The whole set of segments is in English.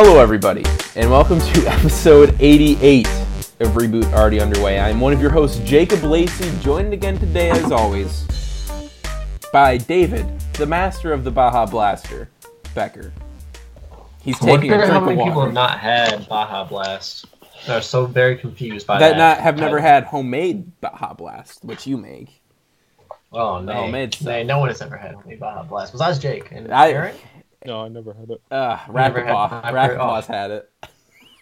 Hello, everybody, and welcome to episode 88 of Reboot Already Underway. I'm one of your hosts, Jacob Lacey, joined again today, as always, by David, the master of the Baja Blaster, Becker. He's I taking a wonder how drink many of people water. have not had Baja Blast. They're so very confused by that that. not have never had homemade Baja Blast, which you make. Oh no, homemade stuff. no, no one has ever had homemade Baja Blast. Besides Jake and I-. No, I never had it. Uh, never had Rapapaw. I've heard- Rapapaw's had it.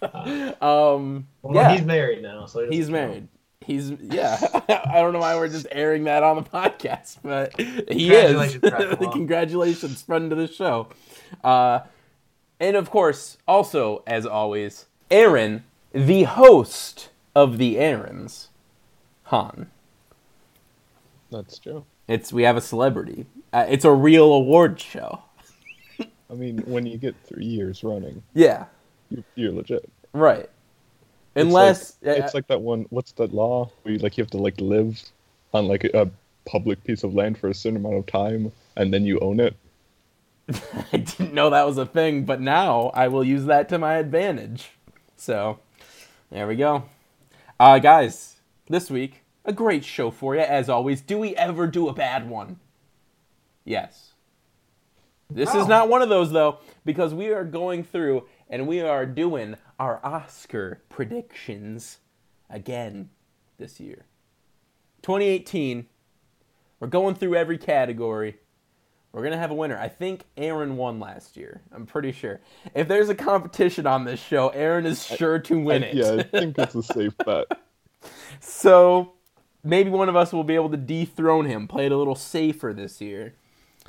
um, Well, yeah. he's married now, so he He's doesn't married. He's yeah. I don't know why we're just airing that on the podcast, but he is. Congratulations, Brad. Congratulations, friend of the show. Uh, and of course, also as always, Aaron, the host of the Aarons, Han. That's true. It's we have a celebrity. Uh, it's a real award show. I mean, when you get three years running, Yeah, you're, you're legit. right. It's Unless like, uh, it's like that one. What's that law? Where you, like you have to like live on like a, a public piece of land for a certain amount of time, and then you own it. I didn't know that was a thing, but now I will use that to my advantage. So, there we go. Uh, guys, this week, a great show for you, as always. Do we ever do a bad one? Yes. This is Oh. not one of those, though, because we are going through and we are doing our Oscar predictions again this year. 2018, we're going through every category. We're gonna have a winner. I think Aaron won last year. I'm pretty sure. If there's a competition on this show, Aaron is sure to win I- it. yeah, I think it's a safe bet. so maybe one of us will be able to dethrone him. Play it a little safer this year.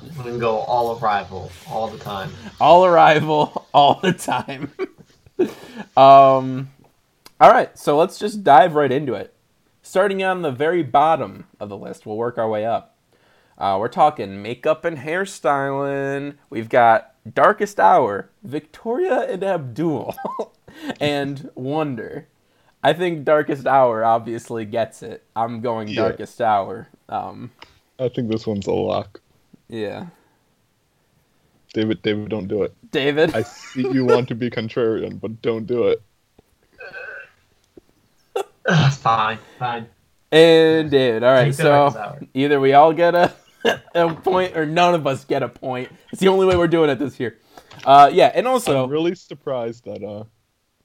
We can go all arrival all the time. All arrival, all the time. um, all right, so let's just dive right into it. Starting on the very bottom of the list, we'll work our way up. Uh, we're talking makeup and hairstyling. We've got Darkest Hour, Victoria and Abdul, and Wonder. I think Darkest Hour obviously gets it. I'm going Yeah. Darkest Hour. Um, I think this one's a lock. Yeah. David, David, don't do it. David? I see you want to be contrarian, but don't do it. fine, fine. And David. All right, so either we all get a, a point or none of us get a point. It's the only way we're doing it this year. Uh, yeah, and also, I'm really surprised that uh,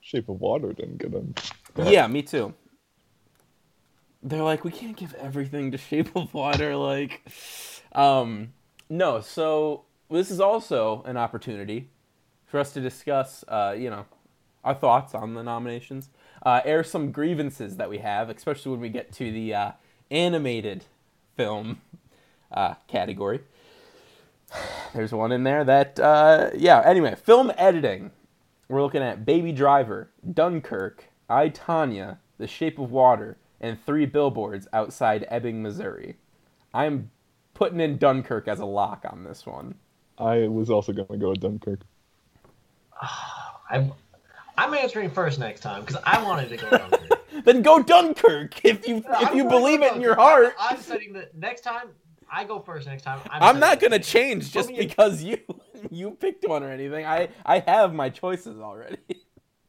Shape of Water didn't get in. yeah, me too. They're like, we can't give everything to Shape of Water. Like, um, no. So this is also an opportunity for us to discuss, uh, you know, our thoughts on the nominations, uh, air some grievances that we have, especially when we get to the uh, animated film uh, category. There's one in there that, uh, yeah. Anyway, film editing. We're looking at Baby Driver, Dunkirk, I Tonya, The Shape of Water, and Three Billboards Outside Ebbing, Missouri. I'm putting in Dunkirk as a lock on this one. I was also going to go with Dunkirk. I'm, I'm answering first next time because I wanted to go Dunkirk. Then go Dunkirk if you if I'm you believe it in your heart. I'm setting the next time. I go first next time. I'm, I'm not gonna change just Put me in- because you you picked one or anything. I I have my choices already.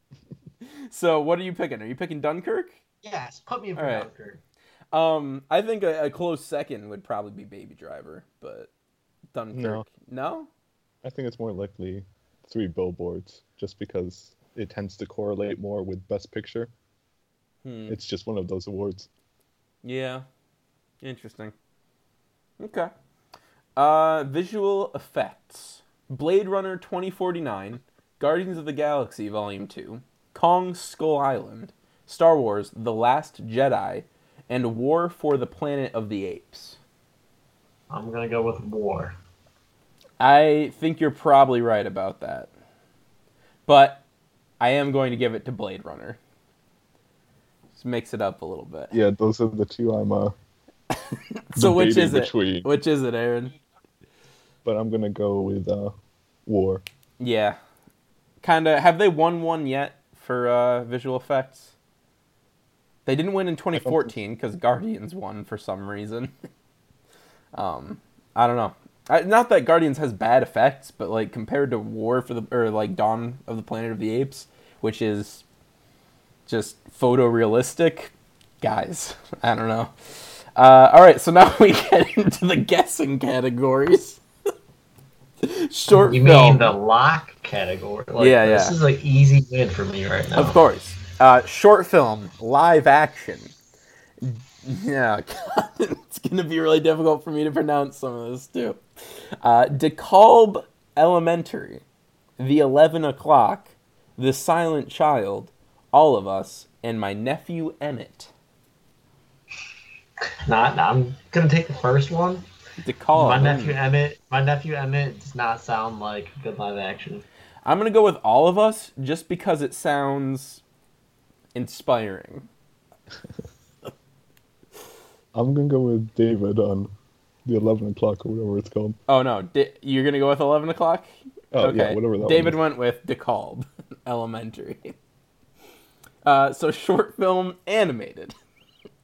so what are you picking? Are you picking Dunkirk? Yes, put me in for All right. Dunkirk. Um, I think a, a close second would probably be Baby Driver, but Dunkirk. No. no? I think it's more likely Three Billboards, just because it tends to correlate more with Best Picture. Hmm. It's just one of those awards. Yeah. Interesting. Okay. Uh, visual effects. Blade Runner 2049, Guardians of the Galaxy Volume 2, Kong Skull Island, Star Wars The Last Jedi, and War for the Planet of the Apes. I'm gonna go with War. I think you're probably right about that. But I am going to give it to Blade Runner. Just mix it up a little bit. Yeah, those are the two I'm uh So which debating is it? Which is it, Aaron? but I'm gonna go with uh War. Yeah. Kind of. Have they won one yet for uh, visual effects? They didn't win in 2014 because Guardians won for some reason. um, I don't know. I, not that Guardians has bad effects, but like compared to War for the or like Dawn of the Planet of the Apes, which is just photorealistic, guys. I don't know. Uh, all right, so now we get into the guessing categories. Short You film, mean the lock category? Like, Yeah, This yeah. is an easy win for me right now. of course. Uh, short film, live action. Yeah, God, it's gonna be really difficult for me to pronounce some of this too. Uh, DeKalb Elementary, The Eleven O'clock, The Silent Child, All of Us, and My Nephew Emmett. Not. I'm gonna take the first one. DeKalb. my nephew Emmett. My nephew Emmett does not sound like good live action. I'm gonna go with All of Us just because it sounds inspiring. I'm gonna go with David on the 11 o'clock or whatever it's called. Oh no, Di- you're gonna go with Eleven O'clock. Oh yeah, whatever that David one went with DeKalb Elementary. Uh, so short film animated.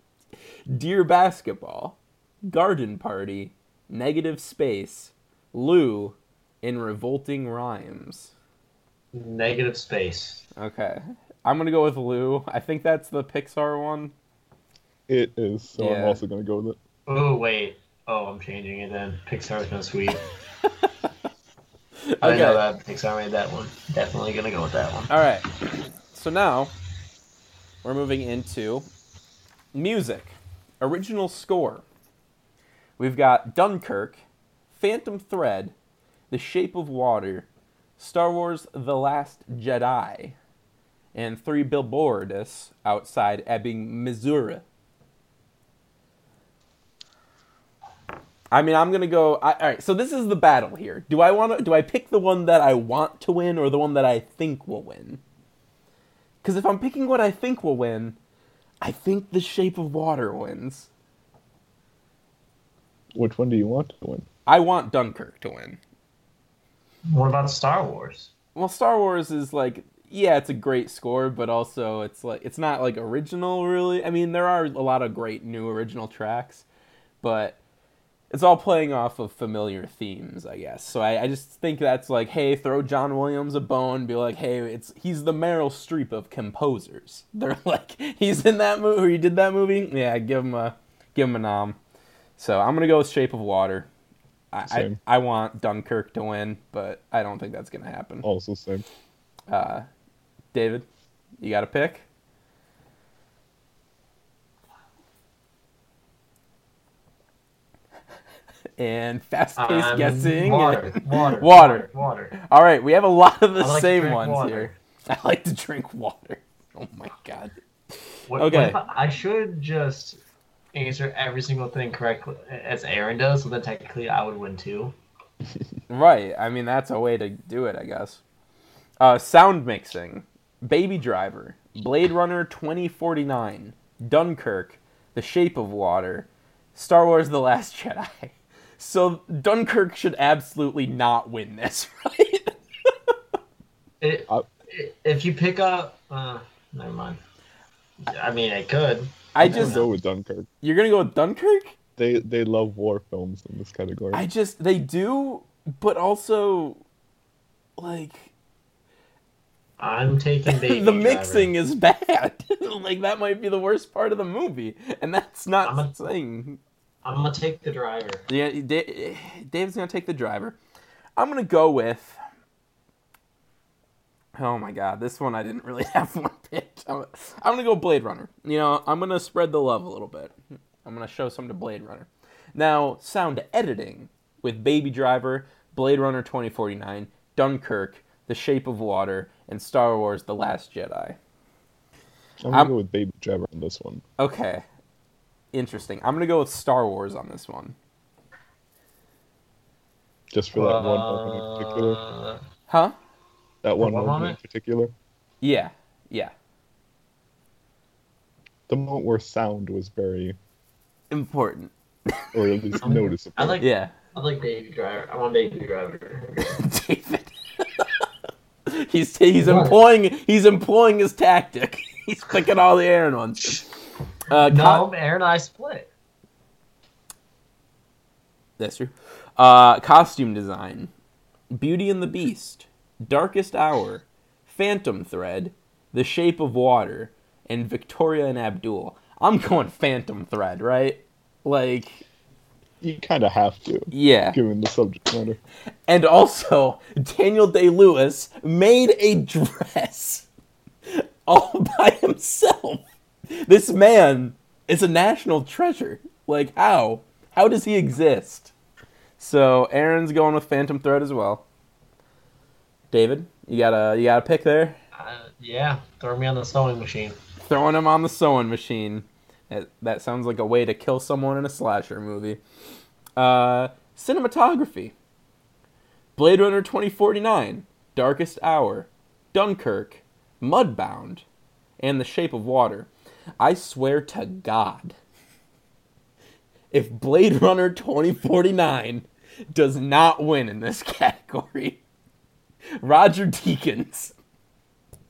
Dear Basketball, Garden Party, Negative Space, Lou, in Revolting Rhymes. Negative space. Okay, I'm gonna go with Lou. I think that's the Pixar one. It is, so I'm also gonna go with it. Oh wait. Oh, I'm changing it then. Pixar's gonna sweep. I Okay. know that Pixar made that one. Definitely gonna go with that one. All right. So now we're moving into music. Original score. We've got Dunkirk, Phantom Thread, The Shape of Water, Star Wars The Last Jedi, and Three Billboards outside Ebbing, Missouri. I mean, I'm gonna go. I, all right, so this is the battle here. Do I want to? Do I pick the one that I want to win, or the one that I think will win? Because if I'm picking what I think will win, I think The Shape of Water wins. Which one do you want to win? I want Dunkirk to win. What about Star Wars? Well, Star Wars is like, yeah, it's a great score, but also it's like it's not like original really. I mean, there are a lot of great new original tracks, but it's all playing off of familiar themes, I guess. So I, I just think that's like, hey, throw John Williams a bone, be like, hey, it's he's the Meryl Streep of composers. They're like, he's in that movie, or he did that movie. Yeah, give him a give him a nom. So I'm gonna go with Shape of Water. I, I, Same. I want Dunkirk to win, but I don't think that's gonna happen. Also same. Uh, David, you got a pick? and fast paced Um, guessing. Water. Water. Water. Water. All right, we have a lot of the like same ones water. here. I like to drink water. Oh my god. What, Okay. what if I, I should just answer every single thing correctly as Aaron does, so then technically I would win too. Right. I mean, that's a way to do it, I guess. Uh, sound mixing Baby Driver, Blade Runner 2049, Dunkirk, The Shape of Water, Star Wars The Last Jedi. So Dunkirk should absolutely not win this, right? It, if you pick up, uh, never mind. I mean, I could. I I'm just go with Dunkirk. you're gonna go with Dunkirk? They they love war films in this category. I just they do, but also like I'm taking Baby the Driver. mixing is bad. like that might be the worst part of the movie, and that's not I'm a- saying. I'm gonna take the driver. Yeah, Da- Dave's gonna take the driver. I'm gonna go with. Oh my god, this one I didn't really have one picked. I'm, I'm gonna go Blade Runner. You know, I'm gonna spread the love a little bit. I'm gonna show some to Blade Runner. Now, sound editing with Baby Driver, Blade Runner 2049, Dunkirk, The Shape of Water, and Star Wars: The Last Jedi. I'm gonna I'm- go with Baby Driver on this one. Okay, interesting. I'm gonna go with Star Wars on this one. Just for that one moment in particular. Uh, Huh? That one what moment in particular. Yeah, yeah. The moment where sound was very, Important. or at least I'm- noticeable. I like. Yeah. I like Baby Driver. I want Baby Driver. David. He's he's What? employing he's employing his tactic. He's picking all the Aaron ones. Uh, no, Con- Aaron and I split. that's true. Uh, costume design: Beauty and the Beast, Darkest Hour, Phantom Thread, The Shape of Water, and Victoria and Abdul. I'm going Phantom Thread, right? Like, You kind of have to, yeah. given the subject matter. And also, Daniel Day Lewis made a dress all by himself. This man is a national treasure. Like, how? How does he exist? So, Aaron's going with Phantom Thread as well. David, you got a you got a pick there? Uh, yeah, throw me on the sewing machine. Throwing him on the sewing machine. That, sounds like a way to kill someone in a slasher movie. Uh, cinematography. Blade Runner 2049, Darkest Hour, Dunkirk, Mudbound, and The Shape of Water. I swear to God, if Blade Runner 2049 does not win in this category, Roger Deakins,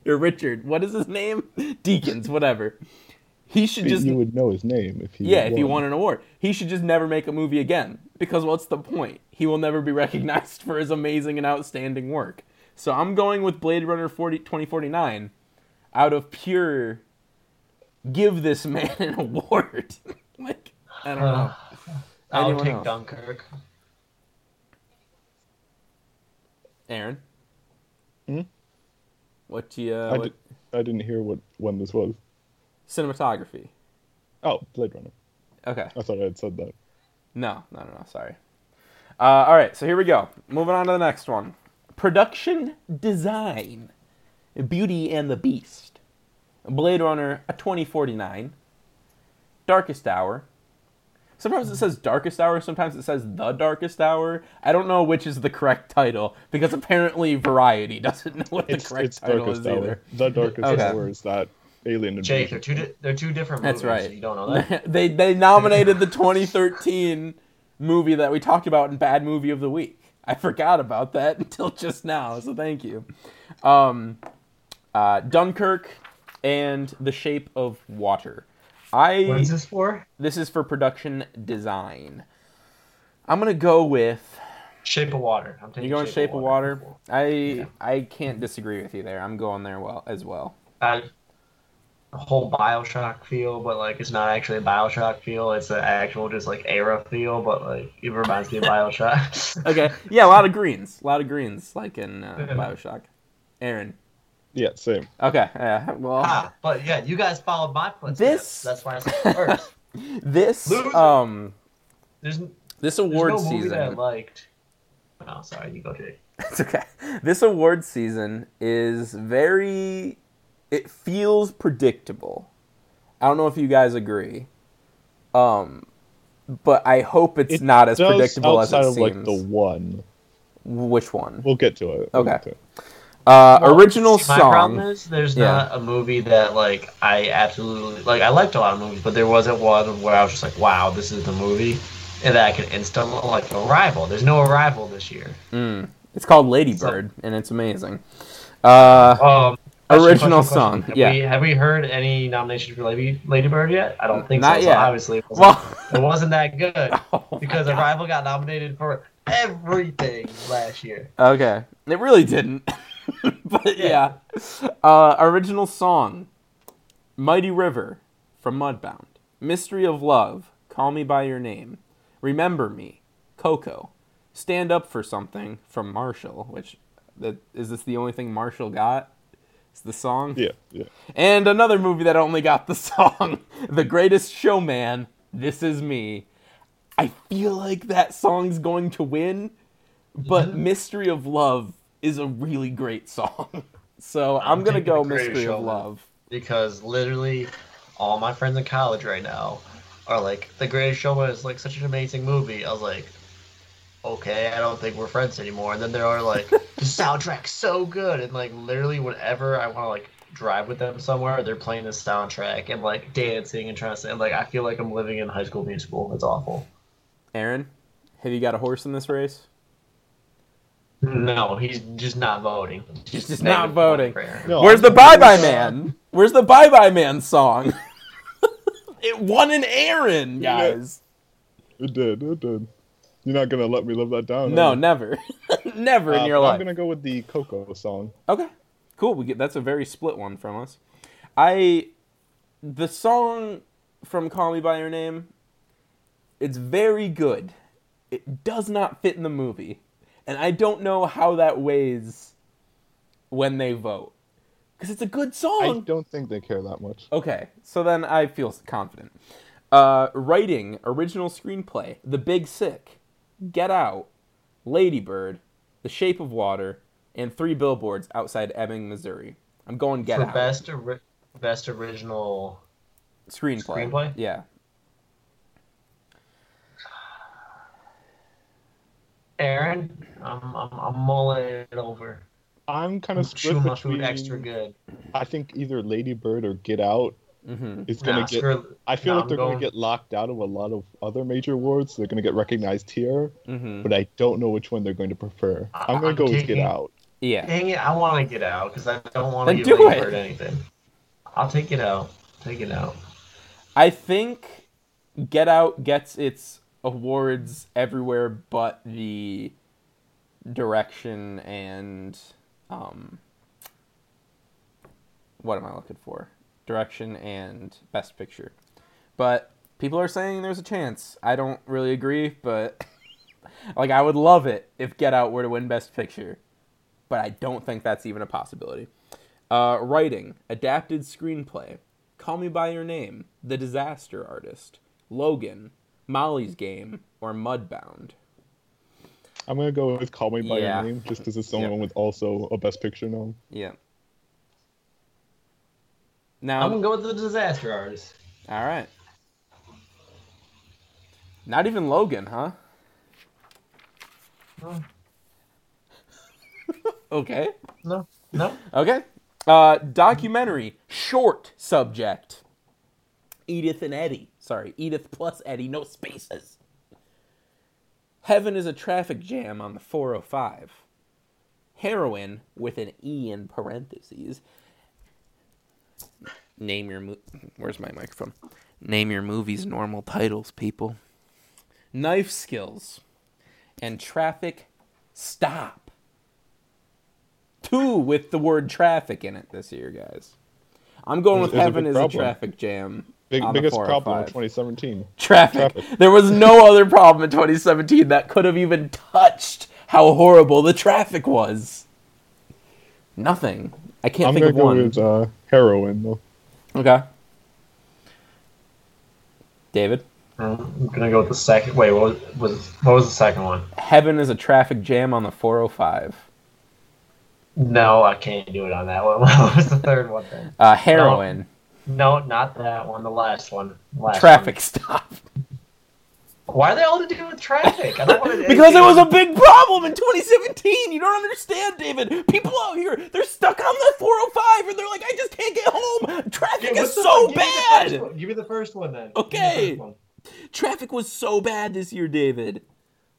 or Richard, what is his name? Deakins, whatever. He should just you would know his name if he. yeah, if he won an award. He should just never make a movie again. Because what's the point? He will never be recognized for his amazing and outstanding work. So I'm going with Blade Runner 40, 2049 out of pure give this man an award. like, I don't know. I'll Anyone take else? Dunkirk. Aaron? Hmm? What do you, uh, I, what, did, I didn't hear what when this was. Cinematography. Oh, Blade Runner. Okay. I thought I had said that. No, no, no, no. Sorry. Uh, all right, so here we go. Moving on to the next one. Production design. Beauty and the Beast. Blade Runner a 2049. Darkest Hour. Sometimes it says Darkest Hour, sometimes it says The Darkest Hour. I don't know which is the correct title because apparently Variety doesn't know what the It's, correct it's title Darkest is Hour. either. The Darkest Okay. Hour is that alien Jake, they're two di- they're two different That's movies. right. You don't know that. they they nominated the 2013 movie that we talked about in Bad Movie of the Week. I forgot about that until just now, so thank you. Um, uh, Dunkirk and The Shape of Water. I What is this for? this is for production design. I'm gonna go with Shape of Water. I'm taking you going Shape of Water. I Yeah. I can't disagree with you there. I'm going there well as well. Uh, a whole Bioshock feel, but like it's not actually a Bioshock feel. It's an actual just like era feel, but like it reminds me of Bioshock. Okay, yeah, a lot of greens, a lot of greens, like in uh, Bioshock. Aaron. Yeah, same. Okay, yeah, well. ah, but yeah, you guys followed my footsteps. This- That's why I said first. This Loser. um There's, this there's award no movie that I liked. Oh, sorry, you go, Jake. It's okay. This award season is very. It feels predictable. I don't know if you guys agree. Um, but I hope it's It not as predictable as it of seems. like the one. Which one? We'll get to it. We'll Okay. to it. Uh, Well, original see, My problem song. is there's Yeah. not a movie that like I absolutely like. I liked a lot of movies, but there wasn't one where I was just like, "Wow, this is the movie," and that I can instantly like Arrival. There's no Arrival this year. Mm. It's called Lady Bird, and it's amazing. Uh, Um, Original song, Have yeah. We, have we heard any nominations for Lady Lady Bird yet? I don't think Not so. yet. So obviously, it wasn't, well, it wasn't that good oh because Arrival got nominated for everything last year. Okay, it really didn't. but yeah, Yeah. uh, original song, "Mighty River" from Mudbound, "Mystery of Love," "Call Me by Your Name," "Remember Me," Coco, "Stand Up for Something" from Marshall. Which that is this the only thing Marshall got? Is the song? Yeah, yeah. And another movie that only got the song, The Greatest Showman, This Is Me. I feel like that song's going to win, but Mhm. Mystery of Love is a really great song. So I'm, I'm going to go Mystery of Love. because literally all my friends in college right now are like the greatest showman is like such an amazing movie i was like okay i don't think we're friends anymore and then they are like the soundtrack's so good and like literally whenever i want to like drive with them somewhere they're playing the soundtrack and like dancing and trying to say like i feel like i'm living in high school musical it's awful Aaron, have you got a horse in this race? no he's just not voting He's just Negative not voting. No, Where's I'm the Bye Bye uh, Man? Where's the Bye Bye Man song? it won an Aaron, Yeah. guys. It did. It did. You're not gonna let me live that down. No, never, never in Uh, your I'm life. gonna go with the Coco song. Okay, cool. We get that's a very split one from us. I the song from Call Me by Your Name. It's very good. It does not fit in the movie, and I don't know how that weighs when they vote because it's a good song. I don't think they care that much. Okay, so then I feel confident. Uh, writing original screenplay: The Big Sick, Get Out, Lady Bird, The Shape of Water, and Three Billboards Outside Ebbing, Missouri. I'm going Get For Out. best ori- best original. screenplay. Screenplay? Yeah. Aaron, I'm I'm, I'm mulling it over. I'm kind of split between. food extra good. I think either Lady Bird or Get Out hmm is gonna Nah, get. screw- I feel nah, like they're going- gonna get locked out of a lot of other major awards. They're gonna get recognized here, hmm but I don't know which one they're going to prefer. I'm gonna I'm go with Get Out. Yeah. Dang it! I want to get out because I don't want Then to do give Lady it. Anything. I'll take it out. Take it out. I think Get Out gets its awards everywhere but the direction and um what am I looking for? Direction and best picture. But people are saying there's a chance. I don't really agree, but like I would love it if Get Out were to win best picture. But I don't think that's even a possibility. Uh, writing, adapted screenplay, Call Me by Your Name, The Disaster Artist, Logan, Molly's Game, or Mudbound. I'm gonna go with Call Me by Yeah. Your Name, just because it's the only Yep. one with also a Best Picture nom. Yeah. I'm gonna go with the disaster artist. all right. Not even Logan, huh? No, Okay. no, no. Okay. Uh, documentary, short subject. Edith and Eddie. Sorry, Edith plus Eddie, no spaces. Heaven is a traffic jam on the 405. Heroin with an E in parentheses. Name your mo- Where's my microphone? Name your movie's normal titles, people. Knife skills and traffic stop. Two with the word traffic in it this year, guys. I'm going with There's a Heaven big is a traffic jam. Big, biggest problem in 2017. Traffic. Traffic. There was no other problem in 2017 that could have even touched how horrible the traffic was. Nothing. I can't I'm think gonna of go one. with uh, Heroin though. Okay. David, I'm gonna go with the second. Wait, what was, was what was the second one? Heaven is a traffic jam on the 405. No, I can't do it on that one. What was the third one then? Uh, heroin. No, not that one. The last one. Last Traffic stop. One. Why are they all to do with traffic? I don't want to. Because it was a big problem in 2017. You don't understand, David. People out here, they're stuck on the 405 and they're like, I just can't get home. Traffic is so bad. Give me the first one then. Okay. Traffic was so bad this year, David.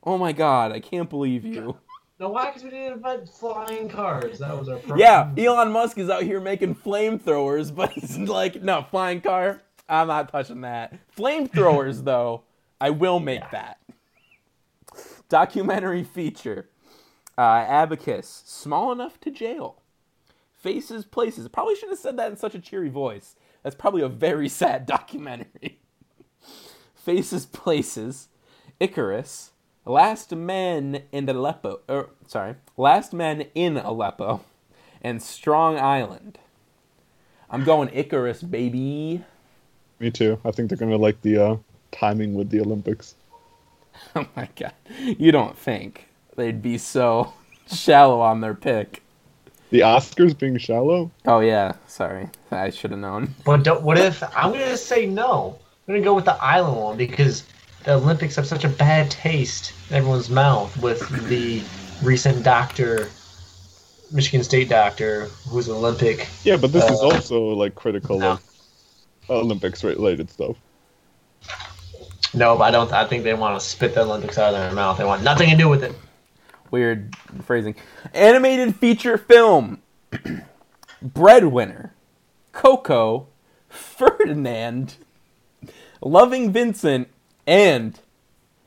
Oh my god, I can't believe you. No, why? Because we didn't invent flying cars. That was our problem. Yeah, Elon Musk is out here making flamethrowers, but he's like, no, flying car, I'm not touching that. Flamethrowers, though, I will make that. Documentary feature uh, Abacus, small enough to jail. Faces, places. Probably should have said that in such a cheery voice. That's probably a very sad documentary. Faces, places. Icarus, Last Men in Aleppo. Er, sorry, Last Men in Aleppo, and Strong Island. I'm going Icarus, baby. Me too. I think they're gonna like the uh, timing with the Olympics. Oh my god, you don't think they'd be so shallow on their pick? The Oscars being shallow. Oh yeah, sorry, I should have known. But don't, what if I'm gonna say no? I'm gonna go with the island one because the Olympics have such a bad taste in everyone's mouth with the recent doctor, Michigan State doctor, who's an Olympic. Yeah, but this is Uh, also like critical no. of Olympics related stuff. No, but I don't. I think they want to spit the Olympics out of their mouth. They want nothing to do with it. Weird phrasing. Animated feature film. Breadwinner. Coco. Ferdinand. Loving Vincent. And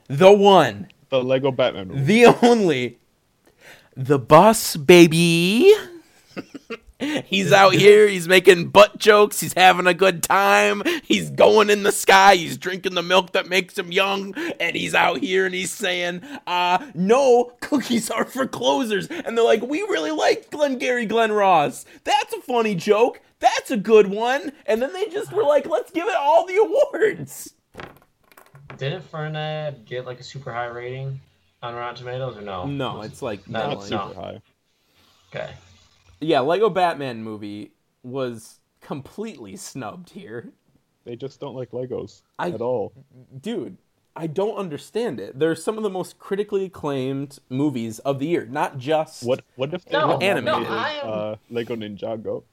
the one, The Lego Batman movie. the only, the boss baby. he's out here. He's making butt jokes. He's having a good time. He's going in the sky. He's drinking the milk that makes him young. And he's out here and he's saying, uh, no, cookies are for closers. And they're like, we really like Glengarry Glen Ross. That's a funny joke. That's a good one. And then they just were like, let's give it all the awards. Didn't Ferdinand get like a super high rating on Rotten Tomatoes or no? No, it's like, No, no, it's like- not. Super high. Okay. Yeah, Lego Batman movie was completely snubbed here. They just don't like Legos I- at all. dude, I don't understand it. They're some of the most critically acclaimed movies of the year, not just. What what if they No, had no, am- uh, Lego Ninjago?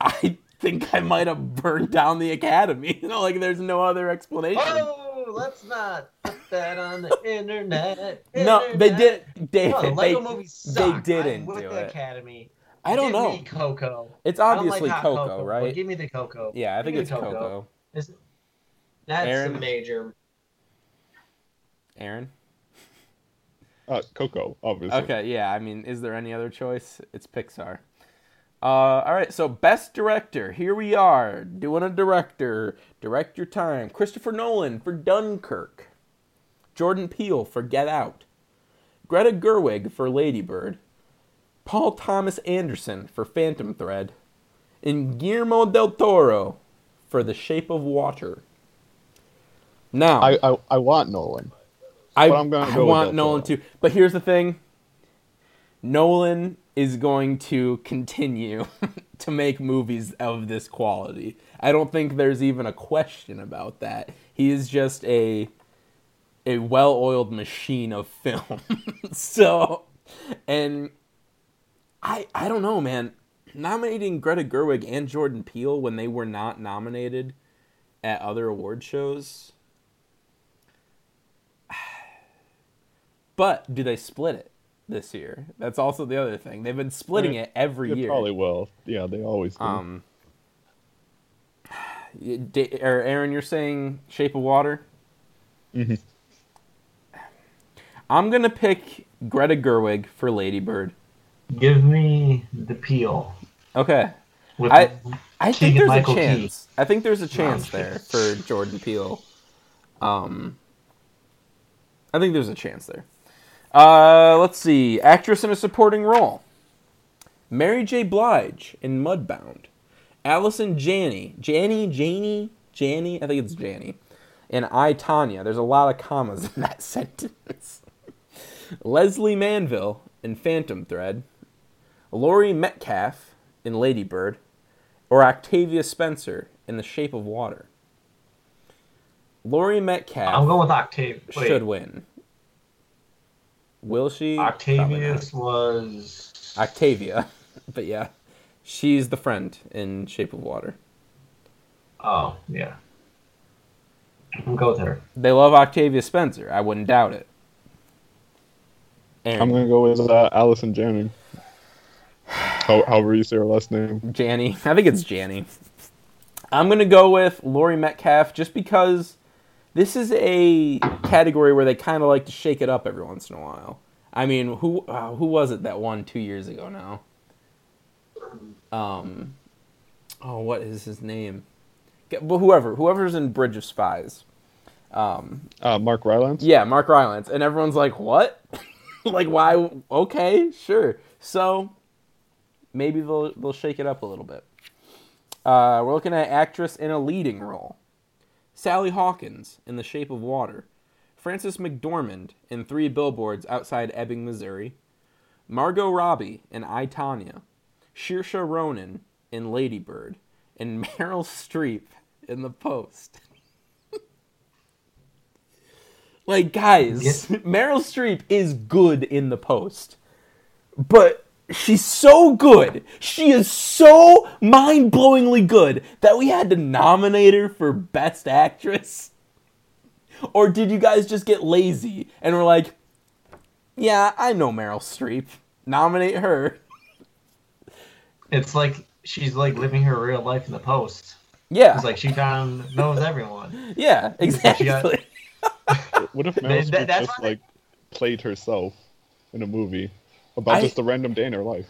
I think I might have burned down the Academy. You know, like there's no other explanation. Oh, let's not put that on the internet. no, they Internet. did. They, No, the they, Lego movie sucked. didn't I'm with do the it. Academy. I don't Give know. Me Coco. It's obviously like hot Coco, right? Give me the Coco. Yeah, I think it's me the Coco. Is- That's Aaron? the major. Aaron. Uh, Coco, obviously. Okay, yeah. I mean, is there any other choice? It's Pixar. Uh, all right, so best director. Here we are doing a director. Direct your time. Christopher Nolan for Dunkirk. Jordan Peele for Get Out. Greta Gerwig for Ladybird. Paul Thomas Anderson for Phantom Thread. And Guillermo del Toro for The Shape of Water. Now, I, I I want Nolan. I, I'm gonna go with want Nolan too. But here's the thing Nolan is going to continue to make movies of this quality. I don't think there's even a question about that. He is just a a well-oiled machine of film. so and I I don't know, man. Nominating Greta Gerwig and Jordan Peele when they were not nominated at other award shows But do they split it this year? That's also the other thing. They've been splitting it every They year. probably will. Yeah, they always do. Um, or Aaron, you're saying Shape of Water. Mhm. I'm gonna pick Greta Gerwig for Ladybird. Give me the peel. Okay, With I I think there's Keegan-Michael a Key. chance. I think there's a chance there for Jordan Peele. Um, I think there's a chance there. Uh, let's see. Actress in a supporting role. Mary J. Blige in Mudbound. Allison Janney. Janney, Janney, Janney. I think it's Janney. And I, Tonya. There's a lot of commas in that sentence. Lesley Manville in Phantom Thread. Laurie Metcalf in Ladybird. Or Octavia Spencer in The Shape of Water. Laurie Metcalf I'm going with Octave. Wait, should win. Will she? Probably. Octavius was. Octavia. But yeah, she's the friend in Shape of Water. Oh yeah. I'm go with her. They love Octavia Spencer. I wouldn't doubt it. I'm gonna go with uh, Allison Janney. How, however you say her last name. Janny. I think it's Janny. I'm gonna go with Laurie Metcalf just because this is a category where they kind of like to shake it up every once in a while. I mean, who uh, who was it that won two years ago now? Um, oh, what is his name? Well, whoever whoever's in Bridge of Spies. Um, Uh, Mark Rylance. Yeah, Mark Rylance, and everyone's like, "What? like, why? Okay, sure." So maybe they'll they'll shake it up a little bit. Uh, we're looking at actress in a leading role: Sally Hawkins in The Shape of Water, Frances McDormand in Three Billboards Outside Ebbing, Missouri, Margot Robbie in I Tonya, Saoirse Ronan in Lady Bird, and Meryl Streep in The Post. Like, guys. Meryl Streep is good in the post, but she's so good. She is so mind blowingly good that we had to nominate her for Best Actress. Or did you guys just get lazy and were like, yeah, I know Meryl Streep. Nominate her. It's like she's like living her real life in the post. Yeah. It's like she kind of knows everyone. yeah, she got- exactly. What if Meryl Streep that's just like played herself in a movie about I- just a random day in her life?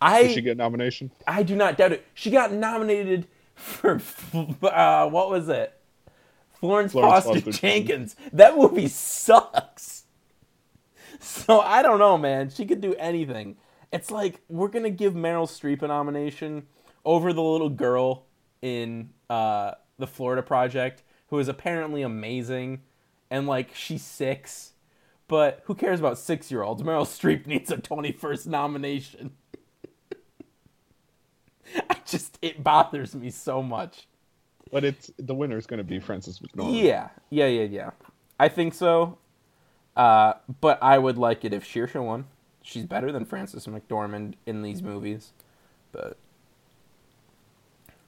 I Did she get a nomination? I do not doubt it. She got nominated for uh, what was it? Florence, Florence Foster, Foster Jenkins. That movie sucks. So I don't know, man. She could do anything. It's like we're gonna give Meryl Streep a nomination over the little girl in uh, the Florida Project, who is apparently amazing, and like she's six. But who cares about six year olds? Meryl Streep needs a 21st nomination. I just it bothers me so much. But it's the winner is going to be Frances McDormand. Yeah, yeah, yeah, yeah. I think so. Uh, but I would like it if Saoirse won. She's better than Frances McDormand in these movies, but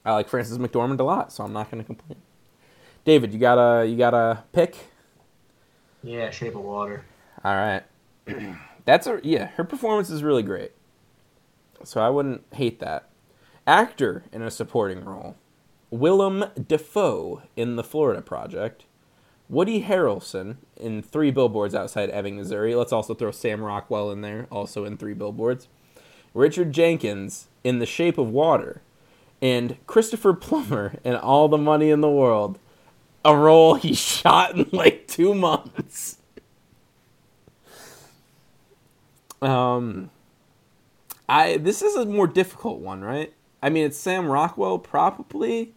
I like Frances McDormand a lot, so I'm not going to complain. David, you got a you got a pick? Yeah, Shape of Water. All right. That's a yeah, her performance is really great. So I wouldn't hate that. Actor in a supporting role. Willem Dafoe in The Florida Project. Woody Harrelson in Three Billboards Outside Ebbing, Missouri. Let's also throw Sam Rockwell in there, also in Three Billboards. Richard Jenkins in The Shape of Water. And Christopher Plummer in All the Money in the World. A role he shot in like two months. Um, I this is a more difficult one, right? I mean, it's Sam Rockwell, probably.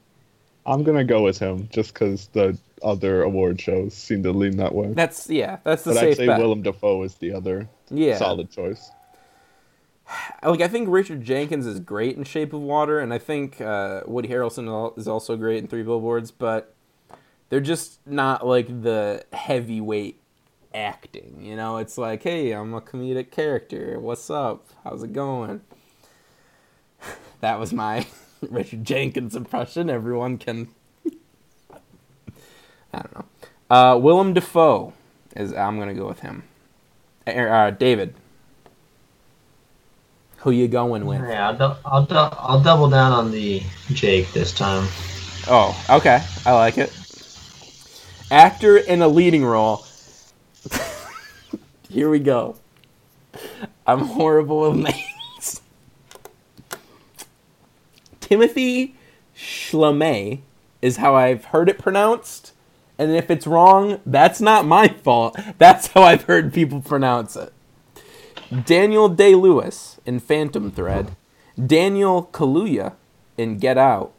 I'm going to go with him just because the other award shows seem to lean that way. That's yeah, that's the but safe I'd say bet. Willem Dafoe is the other yeah, solid choice. like I think Richard Jenkins is great in Shape of Water, and I think uh, Woody Harrelson is also great in Three Billboards, but they're just not like the heavyweight acting. You know, it's like, hey, I'm a comedic character. What's up? How's it going? That was my Richard Jenkins impression. Everyone can. I don't know. Uh, Willem Dafoe is. I'm gonna go with him. Uh, uh, David. Who you going with? Yeah, I'll, I'll, I'll double down on the Jake this time. Oh, okay. I like it. Actor in a leading role. Here we go. I'm horrible with names. Timothy Chalamet is how I've heard it pronounced. And if it's wrong, that's not my fault. That's how I've heard people pronounce it. Daniel Day Lewis in Phantom Thread. Daniel Kaluuya in Get Out.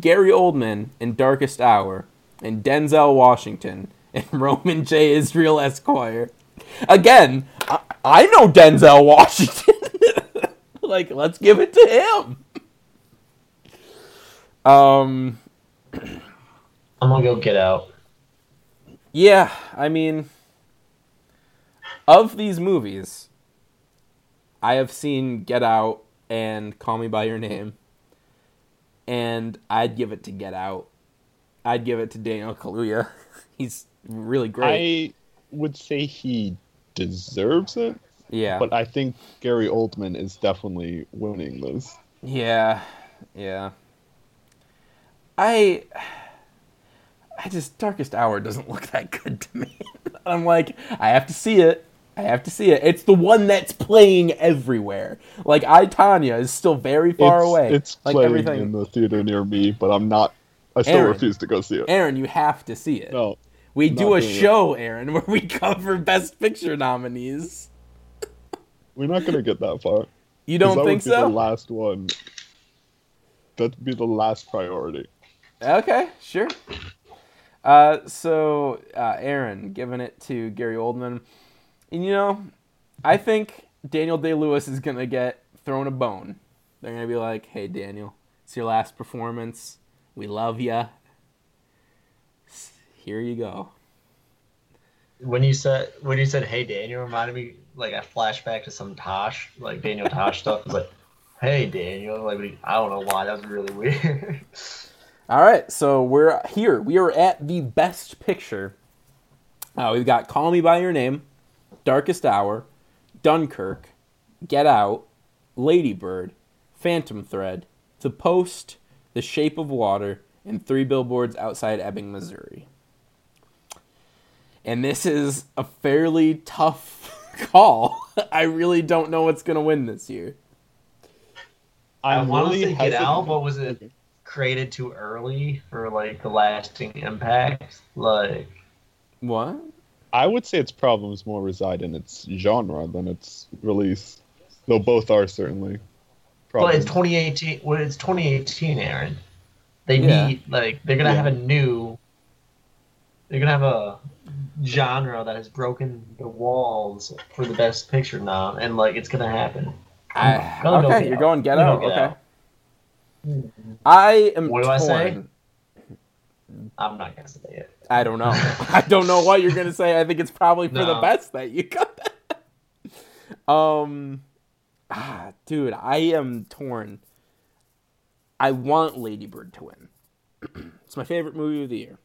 Gary Oldman in Darkest Hour, and Denzel Washington in Roman J. Israel Esquire. Again, I, I know Denzel Washington. like, let's give it to him. Um, I'm gonna go Get Out. yeah, I mean, of these movies, I have seen Get Out and Call Me by Your Name, and I'd give it to Get Out. I'd give it to Daniel Kaluuya. He's really great. I would say he deserves it, yeah, but I think Gary Oldman is definitely winning this. yeah, yeah. I, I just Darkest Hour doesn't look that good to me. I'm like, I have to see it. I have to see it. It's the one that's playing everywhere. Like I Tonya is still very far it's, away. It's like playing everything. in the theater near me, but I'm not. I still Aaron. refuse to go see it. Aaron, you have to see it. No, we do a doing it. show, Aaron, where we cover Best Picture nominees. we're not gonna get that far. You don't that think would be so? The last one. That'd be the last priority. Okay, sure. Uh, so uh, Aaron giving it to Gary Oldman, and you know, I think Daniel Day Lewis is gonna get thrown a bone. They're gonna be like, "Hey, Daniel, it's your last performance. We love ya. Here you go." When you said when you said "Hey Daniel," reminded me like I flashback to some Tosh like Daniel Tosh stuff. It's like, "Hey Daniel," like I don't know why that was really weird. All right, so we're here. We are at the best picture. Uh, we've got Call Me by Your Name, Darkest Hour, Dunkirk, Get Out, Ladybird, Phantom Thread, The Post, The Shape of Water, and Three Billboards Outside Ebbing, Missouri. and this is a fairly tough call. I really don't know what's gonna win this year. I I'm want to say Get Out, hesitant. but was it created too early for like the lasting impact? Like, What? I would say its problems more reside in its genre than its release, though both are certainly. But it's 2018. Well, it's 2018, Aaron. They Yeah. need like they're gonna Yeah. have a new. They're gonna have a genre that has broken the walls for the best picture now, and like it's gonna happen. I, Go, go okay, you're Out. going Get Out. Get Okay. Out. I am What do I say? I'm not gonna say it. I don't know. I don't know what you're gonna say. I think it's probably for the best that you got. that. um, ah, dude, I am torn. I want Lady Bird to win. it's my favorite movie of the year.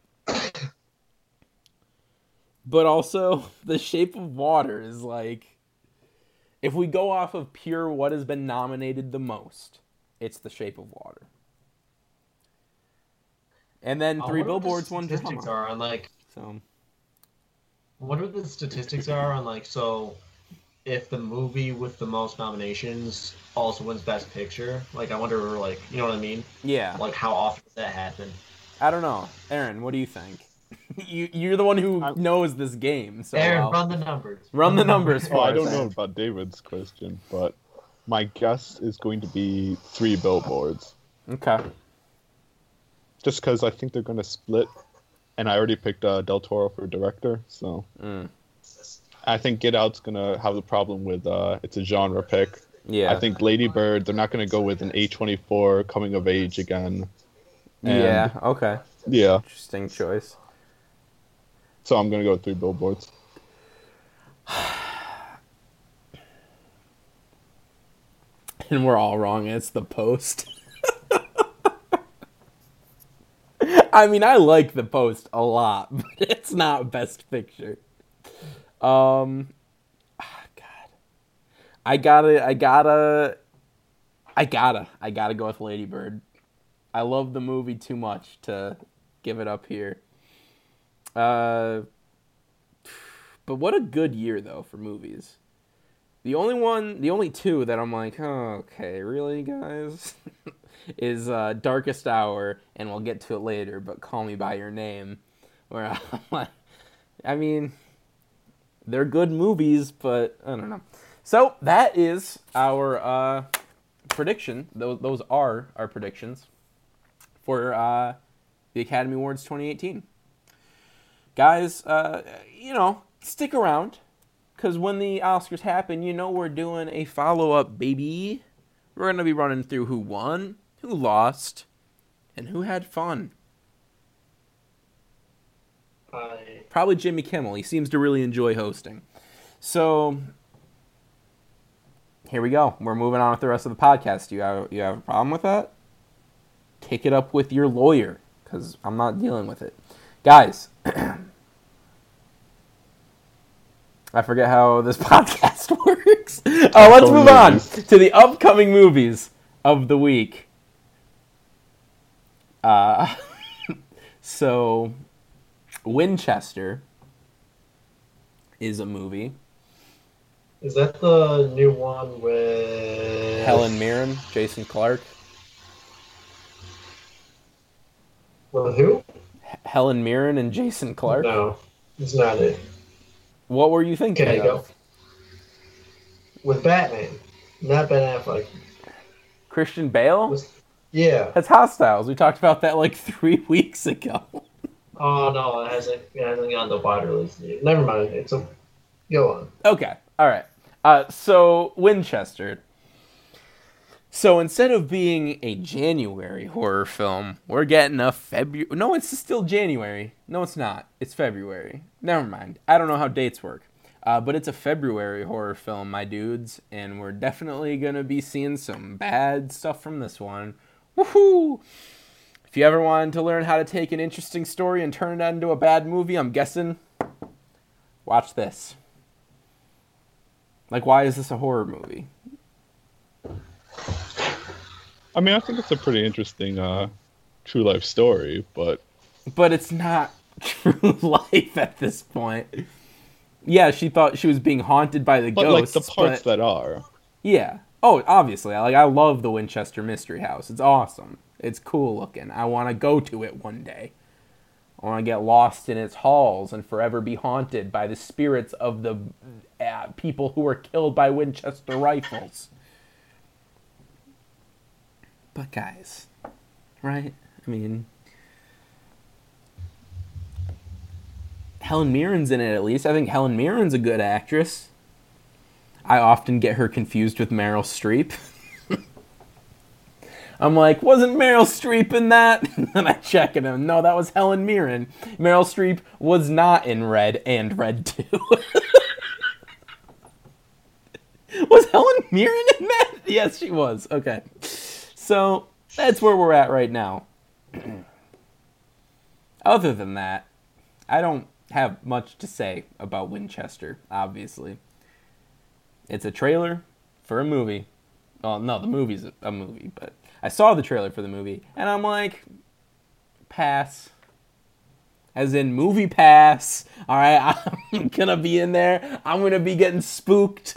But also, The Shape of Water is like, if we go off of pure what has been nominated the most, it's The Shape of Water. And then I Three Billboards, One statistics Drama. are on like So what the statistics are on like so if the movie with the most nominations also wins best picture like i wonder like you know what i mean yeah, like how often does that happen I don't know, Aaron. What do you think? you you're the one who I'm- knows this game. So aaron I'll- run the numbers Run the numbers Oh, I don't know about David's question, but my guess is going to be three billboards. Okay. Just because I think they're going to split, and I already picked uh, Del Toro for director, so Mm. I think Get Out's going to have the problem with uh, it's a genre pick. Yeah. I think Lady Bird, they're not going to go with an A24 coming of age again. and- Yeah. Okay. Yeah, Interesting choice. so I'm going to go with three billboards. And we're all wrong. It's the post. I mean, I like the post a lot, but it's not best picture. Um, ah, God, I gotta, I gotta, I gotta, I gotta go with Lady Bird. I love the movie too much to give it up here. Uh, but what a good year though for movies. The only one, the only two that I'm like, oh, okay, really, guys, is uh, Darkest Hour, and we'll get to it later. But Call Me by Your Name, where I'm like, I mean, they're good movies, but I don't know. So that is our uh, prediction. Those those are our predictions for uh, the Academy Awards 2018. Guys, uh, you know, stick around because when the Oscars happen, you know we're doing a follow up, baby. We're going to be running through who won, who lost, and who had fun. I, Probably Jimmy Kimmel. He seems to really enjoy hosting. So here we go. We're moving on with the rest of the podcast. You have you have a problem with that? Take it up with your lawyer because I'm not dealing with it, guys. I forget how this podcast works. Uh, let's move on to the upcoming movies of the week. Uh, so Winchester is a movie. is that the new one with Helen Mirren, Jason Clarke. with who Helen Mirren and Jason Clarke. no it's not it What were you thinking okay go with batman not ben affleck Christian Bale? Was- yeah That's Hostiles. We talked about that like three weeks ago. Oh no it hasn't it hasn't gotten the wide release never mind it's a go on Okay. All right. Uh, so Winchester. So instead of being a January horror film, we're getting a February. No, it's still January. No, it's not. It's February. Never mind. I don't know how dates work. Uh, but it's a February horror film, my dudes, and we're definitely gonna be seeing some bad stuff from this one. Woohoo! If you ever wanted to learn how to take an interesting story and turn it into a bad movie, I'm guessing watch this. Like, why is this a horror movie? I mean, I think it's a pretty interesting uh, true life story, but But it's not true life at this point. Yeah, she thought she was being haunted by the But like ghosts. the parts but- that are. Yeah. Oh, obviously. Like I love the Winchester Mystery House. It's awesome. It's cool looking. I want to go to it one day. I want to get lost in its halls and forever be haunted by the spirits of the uh, people who were killed by Winchester rifles. But guys, right? I mean, Helen Mirren's in it at least. I think Helen Mirren's a good actress. I often get her confused with Meryl Streep. I'm like, wasn't Meryl Streep in that? And I check it and no, that was Helen Mirren. Meryl Streep was not in Red and Red 2. was Helen Mirren in that? Yes, she was. Okay. So that's where we're at right now. Other than that, I don't have much to say about Winchester, obviously. It's a trailer for a movie. Well, no, the movie's a movie, but I saw the trailer for the movie, and I'm like, pass. As in movie pass. All right, I'm gonna be in there. I'm gonna be getting spooked.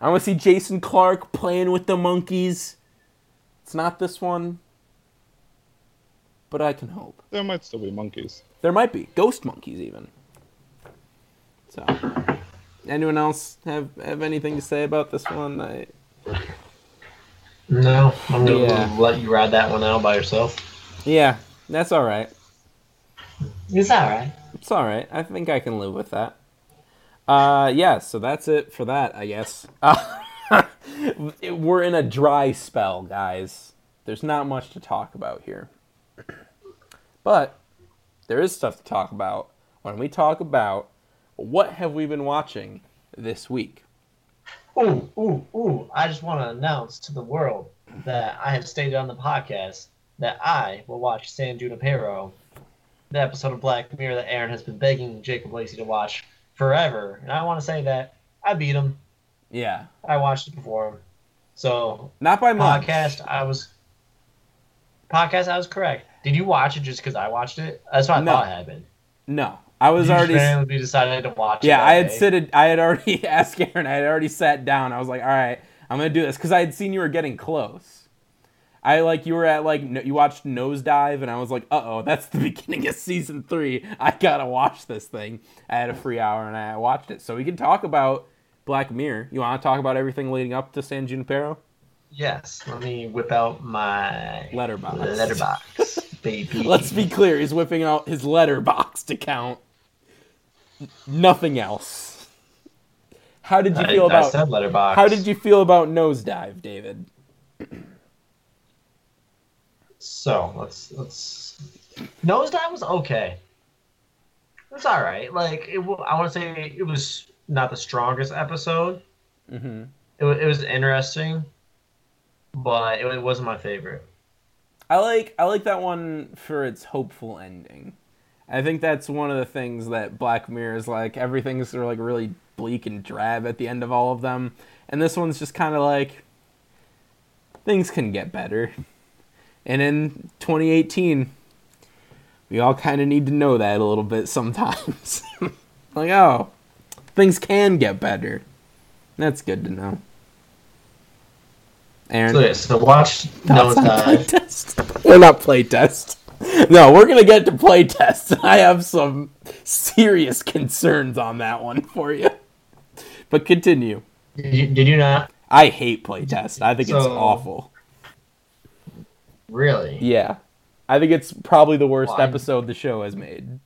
I want to see Jason Clarke playing with the monkeys. It's not this one, but I can hope. There might still be monkeys. There might be ghost monkeys even. So, anyone else have have anything to say about this one? I, No, I'm gonna Yeah. let you ride that one out by yourself. yeah, that's all right. It's all right. It's all right. I think I can live with that. Uh, yeah. So that's it for that, I guess. Uh, we're in a dry spell, guys. There's not much to talk about here, but there is stuff to talk about when we talk about what have we been watching this week. Ooh, ooh, ooh! I just want to announce to the world that I have stated on the podcast that I will watch San Junipero, the episode of Black Mirror that Aaron has been begging Jacob Lacey to watch forever, and I want to say that I beat him. Yeah, I watched it before him. So not by much. podcast, I was podcast. I was correct. Did you watch it just because I watched it? That's what I No. thought happened. No, I was you already. randomly decided to watch it. Yeah, I had day? sit. I had already asked Aaron. I had already sat down. I was like, "All right, I'm gonna do this," because I had seen you were getting close. I like you were at like no, you watched Nosedive, and I was like, "Uh oh, that's the beginning of season three. I gotta watch this thing." I had a free hour, and I watched it. So we can talk about Black Mirror. You want to talk about everything leading up to San Junipero? Yes. Let me whip out my Letterboxd. Letterboxd, baby. Let's be clear. He's whipping out his Letterboxd account. Nothing else. How did you I, feel I about? said Letterboxd. How did you feel about Nosedive, David? So let's let's. Nosedive was okay. It was all right. Like it, I want to say it was not the strongest episode. Mm-hmm. It, it was interesting, but it, it wasn't my favorite. I like I like that one for its hopeful ending. I think that's one of the things that Black Mirror is like. Everything's sort of like really bleak and drab at the end of all of them, and this one's just kind of like things can get better. And in 2018, we all kind of need to know that a little bit sometimes. like, oh, things can get better. That's good to know. Aaron, So yeah, so watch Thoughts on Nosedive. playtest? Or not playtest. No, we're gonna get to playtest. I have some serious concerns on that one for you. But continue. Did you, did you not I hate playtest. I think it's awful. really? Yeah. I think it's probably the worst Why? episode the show has made.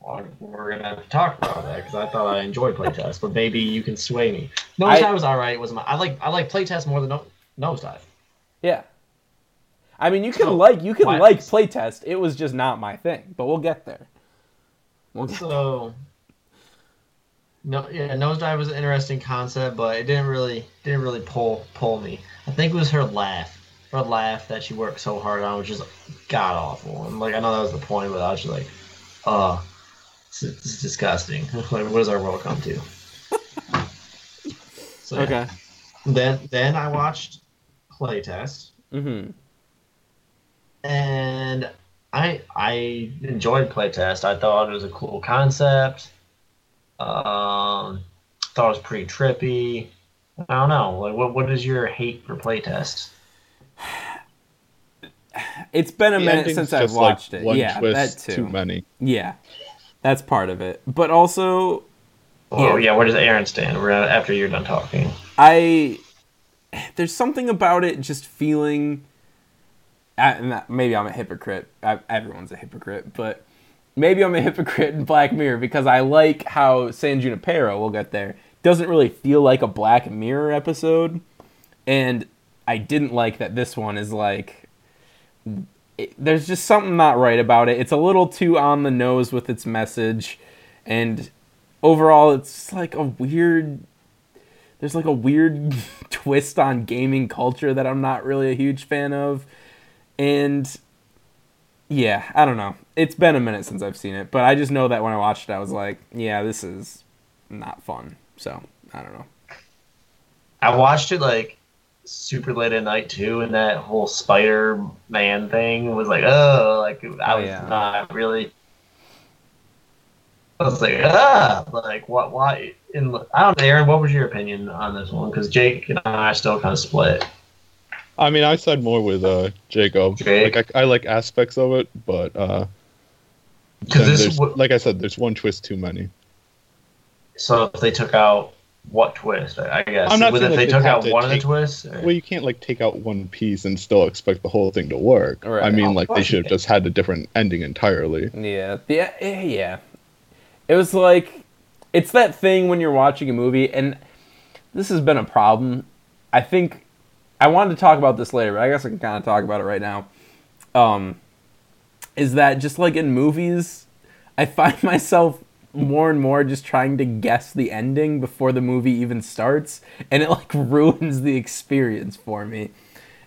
Well, We're gonna have to talk about that because I thought I enjoyed playtest, but maybe you can sway me. I- Nosedive was all right. It Was my I like I like playtest more than no, Nosedive. Yeah. I mean, you can So, like you can why- like playtest. It was just not my thing, but we'll get there. We'll get So, no, yeah, nosedive was an interesting concept, but it didn't really didn't really pull pull me. I think it was her laugh, her laugh that she worked so hard on, which is god awful. And like I know that was the point, but I was just like, uh, this is, this is disgusting. like, what does our world come to? So, yeah. Okay. Then then I watched playtest. Mm-hmm. And I I enjoyed playtest. I thought it was a cool concept. Um, thought it was pretty trippy. I don't know. Like, what what is your hate for playtest? It's been a The minute since I've just, like, watched it. One Yeah, twist that too too. many. Yeah, that's part of it. But also, Oh Yeah. yeah, where does Aaron stand? We're gonna- after you're done talking. I there's something about it just feeling. And Maybe I'm a hypocrite. I, everyone's a hypocrite, but maybe I'm a hypocrite in Black Mirror because I like how San Junipero, we'll get there, doesn't really feel like a Black Mirror episode, and I didn't like that this one is like. It, there's just something not right about it. It's a little too on the nose with its message, and overall, it's like a weird there's like a weird twist on gaming culture that I'm not really a huge fan of. And yeah, I don't know. It's been a minute since I've seen it, but I just know that when I watched it, I was like, yeah, this is not fun. So I don't know. I watched it like super late at night too, and that whole Spider Man thing was like, oh, like I Oh, was yeah. not really. I was like, ah, like what? Why? In I don't know, Aaron. What was your opinion on this one? Because Jake and I are still kind of split. I mean, I side more with uh, Jacob. Jake? Like, I, I like aspects of it, but uh, 'Cause then this w- like I said, there's one twist too many. So if they took out what twist? I guess. I'm not With if like, they they took out to one of the twists. or- Well, you can't like take out one piece and still expect the whole thing to work. Right. I mean, Oh, like they should have just had a different ending entirely. Yeah, yeah, yeah. It was like it's that thing when you're watching a movie, and this has been a problem. I think I wanted to talk about this later, but I guess I can kind of talk about it right now. Um, is that just like in movies, I find myself more and more just trying to guess the ending before the movie even starts, and it like ruins the experience for me.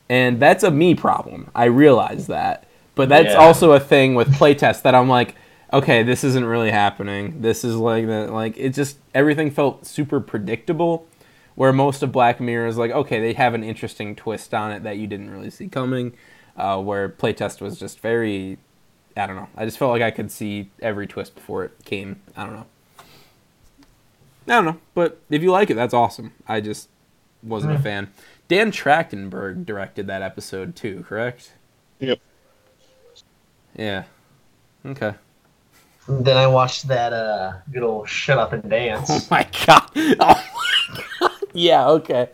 And that's a me problem. I realize that. But that's Yeah. also a thing with playtest that I'm like, okay, this isn't really happening. This is like that like it just everything felt super predictable. Where most of Black Mirror is like, okay, they have an interesting twist on it that you didn't really see coming. Uh, where playtest was just very I don't know. I just felt like I could see every twist before it came. I don't know. I don't know, but if you like it, that's awesome. I just wasn't a Hmm. fan. Dan Trachtenberg directed that episode too, correct? Yep. Yeah. Okay. Then I watched that uh, good old Shut Up and Dance. Oh Dance. my god. Oh my god. Yeah. Okay.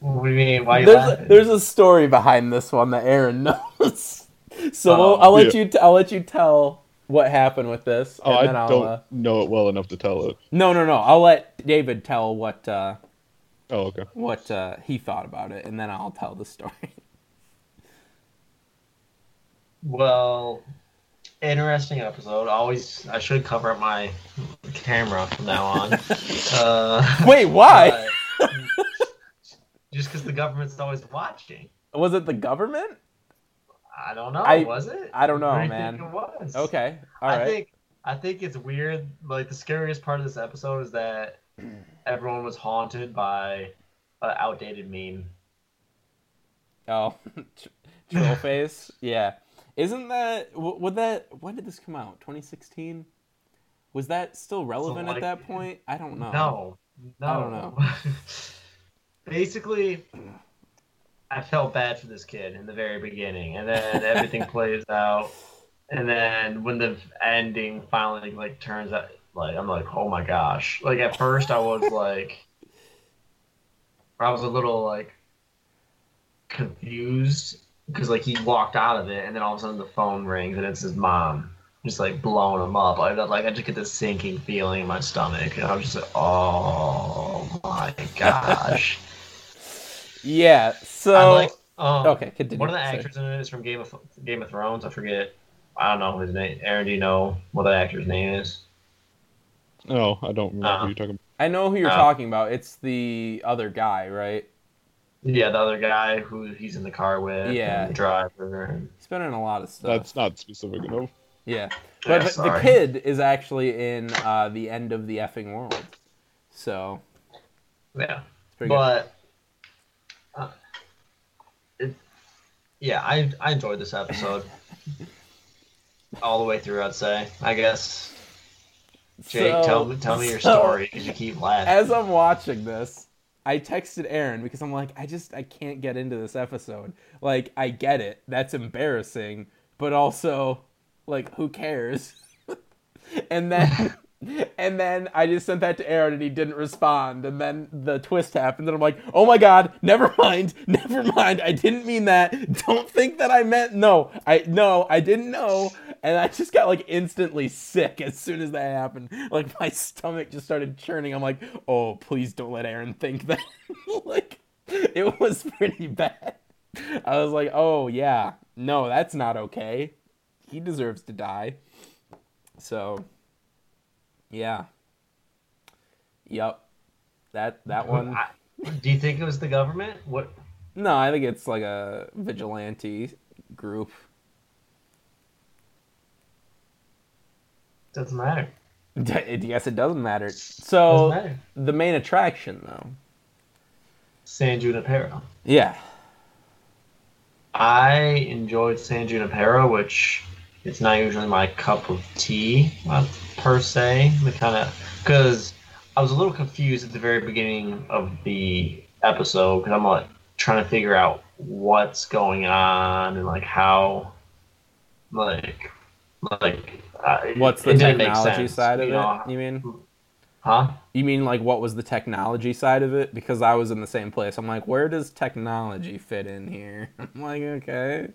what do you mean? Why you There's laughing? a, there's a story behind this one that Aaron knows. So Oh, we'll, I'll let yeah. you. T- I'll let you tell what happened with this. Oh, and I then I'll, don't uh, know it well enough to tell it. no, no, no. I'll let David tell what uh, Oh, okay. what uh, he thought about it, and then I'll tell the story. Well, interesting episode. Always, I should cover up my camera from now on. uh, Wait, why? just because the government's always watching. Was it the government? I don't know. I- was it? I don't know, you man. think it was. Okay. All I right. think I think it's weird. Like the scariest part of this episode is that everyone was haunted by an outdated meme. Oh, Tr- troll face. Yeah. Isn't that would that when did this come out? 2016. Was that still relevant like- at that point? I don't know. No, no. I don't know. Basically, I felt bad for this kid in the very beginning, and then everything plays out, and then when the ending finally like turns out, like I'm like, oh my gosh! Like at first, I was like, I was a little like confused because like he walked out of it, and then all of a sudden the phone rings, and it's his mom. Just like blowing them up, I like I just get this sinking feeling in my stomach, and I'm just like, "Oh my gosh!" Yeah. So I like. Um, okay, continue. One of the Sorry. actors in it is from Game of Game of Thrones. I forget. I don't know his name. Aaron, do you know what that actor's name is? No, I don't remember Uh-uh. who you're talking about. I know who you're Oh. talking about. It's the other guy, right? Yeah, the other guy who he's in the car with. Yeah. and the driver. And... He's been in a lot of stuff. That's not specific enough. Yeah. Yeah, But the, the kid is actually in uh, the end of the effing world. So Yeah, it's pretty good. but uh, it, Yeah, I I enjoyed this episode. All the way through, I'd say. I guess. Jake, So- tell me tell me your so- story because you keep laughing. As I'm watching this, I texted Aaron because I'm like, I just I can't get into this episode. Like, I get it. That's embarrassing, but also like who cares? and then and then I just sent that to Aaron and he didn't respond. And then the twist happened and I'm like, "Oh my god, never mind. Never mind. I didn't mean that. Don't think that I meant no. I no, I didn't know." And I just got like instantly sick as soon as that happened. Like my stomach just started churning. I'm like, "Oh, please don't let Aaron think that." like it was pretty bad. I was like, "Oh, yeah. No, that's not okay. He deserves to die." So, yeah. Yep. That that one. Do you think it was the government? What? No, I think it's like a vigilante group. Doesn't matter. Yes, it doesn't matter. Doesn't So matter. the main attraction, though. San Junipero. Yeah. I enjoyed San Junipero, which it's not usually my cup of tea uh, per se. The kind of because I was a little confused at the very beginning of the episode because I'm like trying to figure out what's going on and like how like like uh, What's the it didn't make technology sense, side of you it? You mean? Huh? You mean like what was the technology side of it? Because I was in the same place. I'm like, where does technology fit in here? I'm like, okay.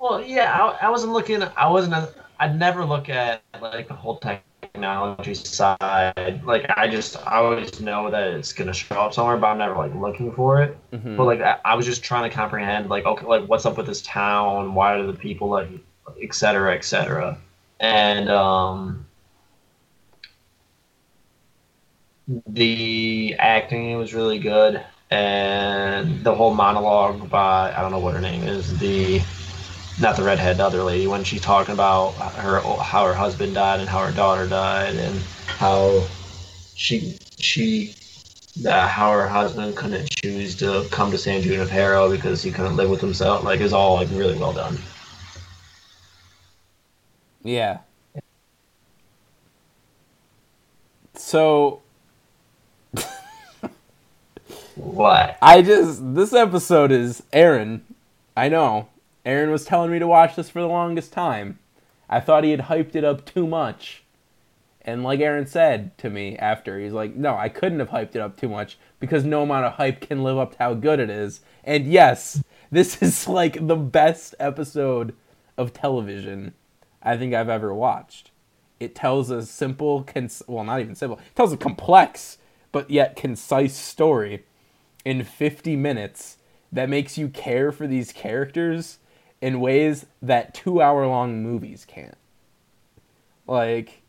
Well, yeah, I, I wasn't looking. I wasn't. A, I'd never look at like the whole technology side. Like I just, I always know that it's gonna show up somewhere, but I'm never like looking for it. Mhm. But like I, I was just trying to comprehend, like okay, like what's up with this town? Why are the people like, et cetera, et cetera, and um. The acting was really good, and the whole monologue by I don't know what her name is the not the redhead, the other lady, when she's talking about her how her husband died and how her daughter died and how she she uh, how her husband couldn't choose to come to San Junipero because he couldn't live with himself. Like it's all like really well done. Yeah. So What? I just this episode is Aaron. I know. Aaron was telling me to watch this for the longest time. I thought he had hyped it up too much. And like Aaron said to me after, he's like, "No, I couldn't have hyped it up too much because no amount of hype can live up to how good it is." And yes, this is like the best episode of television I think I've ever watched. It tells a simple, cons- well, not even simple. It tells a complex but yet concise story in 50 minutes that makes you care for these characters in ways that two hour long movies can't. Like,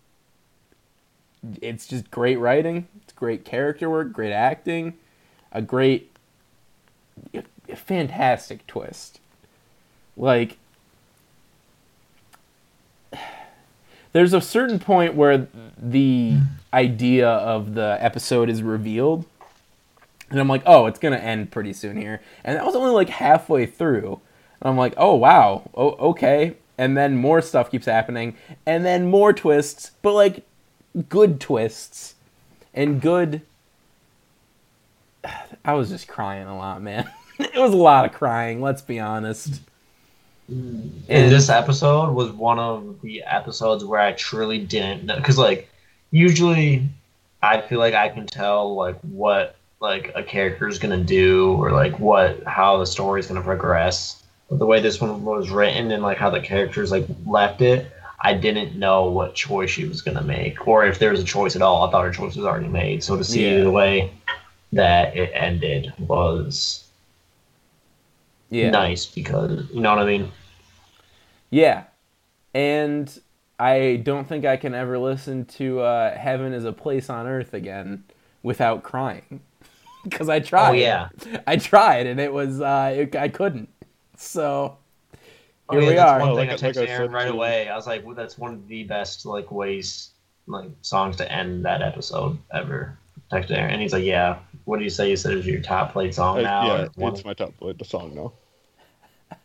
it's just great writing, it's great character work, great acting, a great, a fantastic twist. Like, there's a certain point where the idea of the episode is revealed and i'm like oh it's gonna end pretty soon here and that was only like halfway through and i'm like oh wow. Oh, okay. And then more stuff keeps happening. And then more twists but like good twists. And good i was just crying a lot man. It was a lot of crying let's be honest. Mm. And And- this episode was one of the episodes where I truly didn't know because like usually I feel like I can tell like what like a character is gonna do or like what how the story is gonna progress. The way this one was written and like how the characters like left it, I didn't know what choice she was gonna make or if there was a choice at all. I thought her choice was already made. So to see Yeah. the way that it ended was yeah nice because you know what I mean. Yeah. And I don't think I can ever listen to uh, Heaven is a Place on Earth again without crying. Because I tried. Oh yeah. I tried and it was, uh, it, I couldn't. So, Oh, here yeah, we that's are. One Oh, thing like I I- like Aaron right too. away. I was like, well, that's one of the best like ways, like songs to end that episode ever. Texted Aaron, and he's like, yeah. What do you say? You said it's your top played song Uh, now. yeah, or one- it's my top played song now.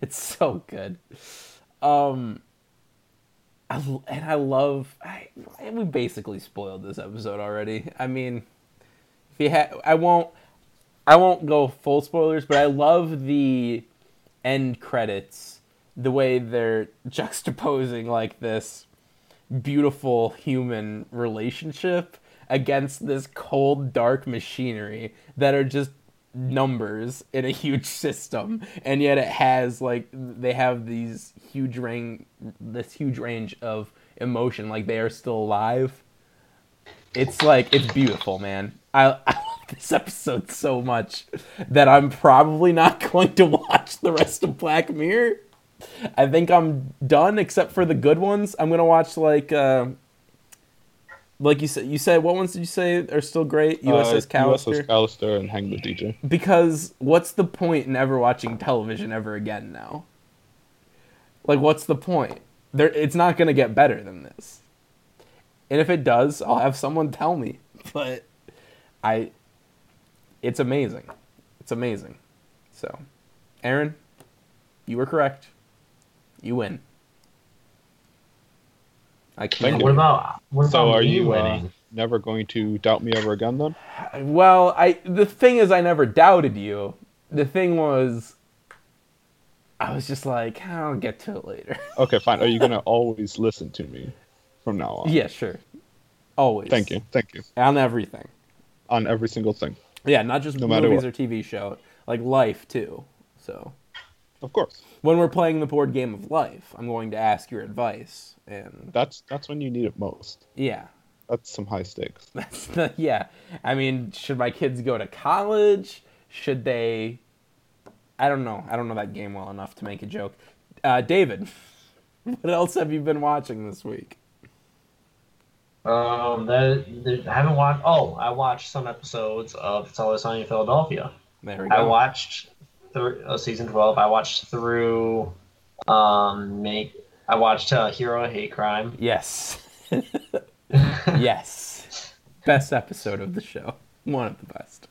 It's so good. Um, I, l- and I love. I, we basically spoiled this episode already. I mean, if you ha- I won't. I won't go full spoilers, but I love the end credits. The way they're juxtaposing like this beautiful human relationship against this cold, dark machinery that are just numbers in a huge system, and yet it has like they have these huge range, this huge range of emotion, like they are still alive. It's like it's beautiful, man. I, I this episode so much that I'm probably not going to watch the rest of Black Mirror. I think I'm done, except for the good ones. I'm gonna watch like, uh, like you said. You said what ones did you say are still great? USS Uh, Callister. USS Callister and Hang the DJ. because what's the point in ever watching television ever again now? Like, what's the point? There, it's not gonna get better than this. And if it does, I'll have someone tell me. But I, it's amazing. It's amazing. So, Aaron, you were correct. You win. I can't. What about what So about are me you uh, winning? never going to doubt me ever again then? Well, I the thing is, I never doubted you. The thing was, I was just like, I'll get to it later. Okay, fine. Are you gonna always listen to me from now on? yeah, sure. Always. Thank you. Thank you. On everything. On every single thing. Yeah, not just No movies what. or TV show, like life too. So Of course. when we're playing the board game of life, I'm going to ask your advice, and That's that's when you need it most. yeah, That's some high stakes. That's the yeah. I mean, should my kids go to college? Should they? I don't know. I don't know that game well enough to make a joke. Uh, David, what else have you been watching this week? Um, that, that- I haven't watched. Oh, I watched some episodes of It's Always Sunny in Philadelphia. There we I watched through uh, season twelve. I watched through. Um, make I watched uh, Hero Hate Crime. yes, yes. Best episode of the show. One of the best.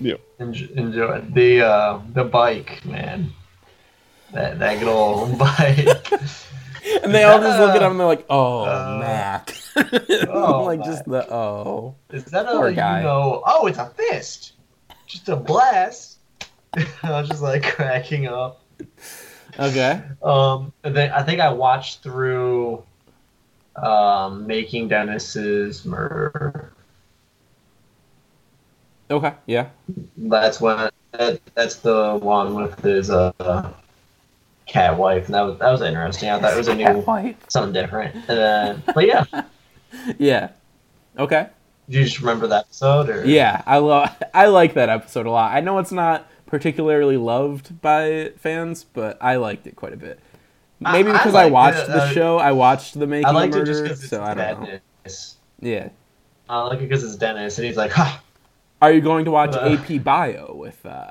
Yeah. Enjoy, enjoy the uh, the bike, man. That that good old bike. And they all just look at him and they're like, "Oh, Uh, Mac." oh, like just the oh. Is that a Poor you know? Oh, it's a fist. Just a blast. I was just like cracking up. Okay. Um, and then I think I watched through um, Making Dennis's Murder. Okay. Yeah. That's when that, that's the one with his uh, cat wife, and that was that was interesting. I thought it was a new White. something different. Then, but yeah, Yeah. Okay. do you just remember that episode? Or? Yeah, I love. I like that episode a lot. I know it's not particularly loved by fans, but I liked it quite a bit. Maybe I- I because I, liked watched it, the uh, show. I watched the making I of liked it just because it's so I don't know. Dennis. Yeah. I like it because it's Dennis, and he's like, ha. Are you going to watch Uh. AP Bio with uh,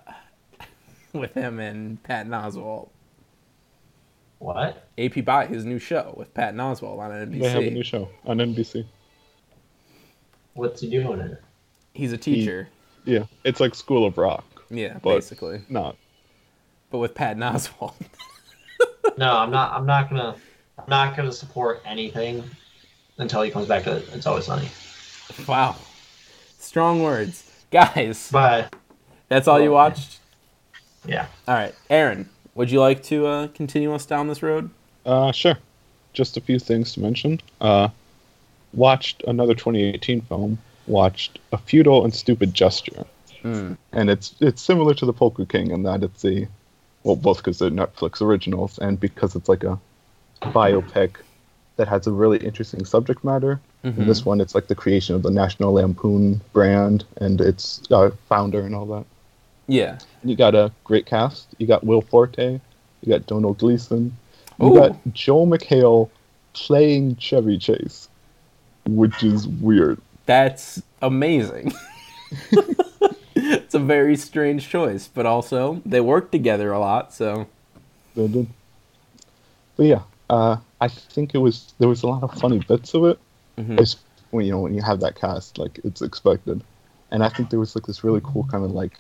with him and Patton Oswalt? What? AP Bio, his new show with Patton Oswalt on NBC. They have a new show on NBC. What's he doing in it? He's a teacher. Yeah. It's like School of Rock. Yeah, But- basically, Not. but with Patton Oswalt. No, I'm not. I'm not gonna. I'm not gonna support anything until he comes back to It's Always Sunny. wow, strong words, guys. But That's all you Well, watched. yeah, All right, Aaron, would you like to uh, continue us down this road? Uh, sure. Just a few things to mention. Uh, watched another 2018 film. Watched A Futile and Stupid Gesture, Mm. and it's it's similar to The Polka King in that it's a well, both because they're Netflix originals and because it's like a biopic that has a really interesting subject matter. In this one, it's like the creation of the National Lampoon brand and its uh, founder and all that. Yeah. You got a great cast. You got Will Forte. You got Domhnall Gleeson. You Ooh. got Joel McHale playing Chevy Chase, which is weird. That's amazing. it's a very strange choice, but also they work together a lot, so They did. But yeah, uh, I think it was there was a lot of funny bits of it. Mhm. It's when you know when you have that cast, like it's expected, and I think there was like this really cool kind of like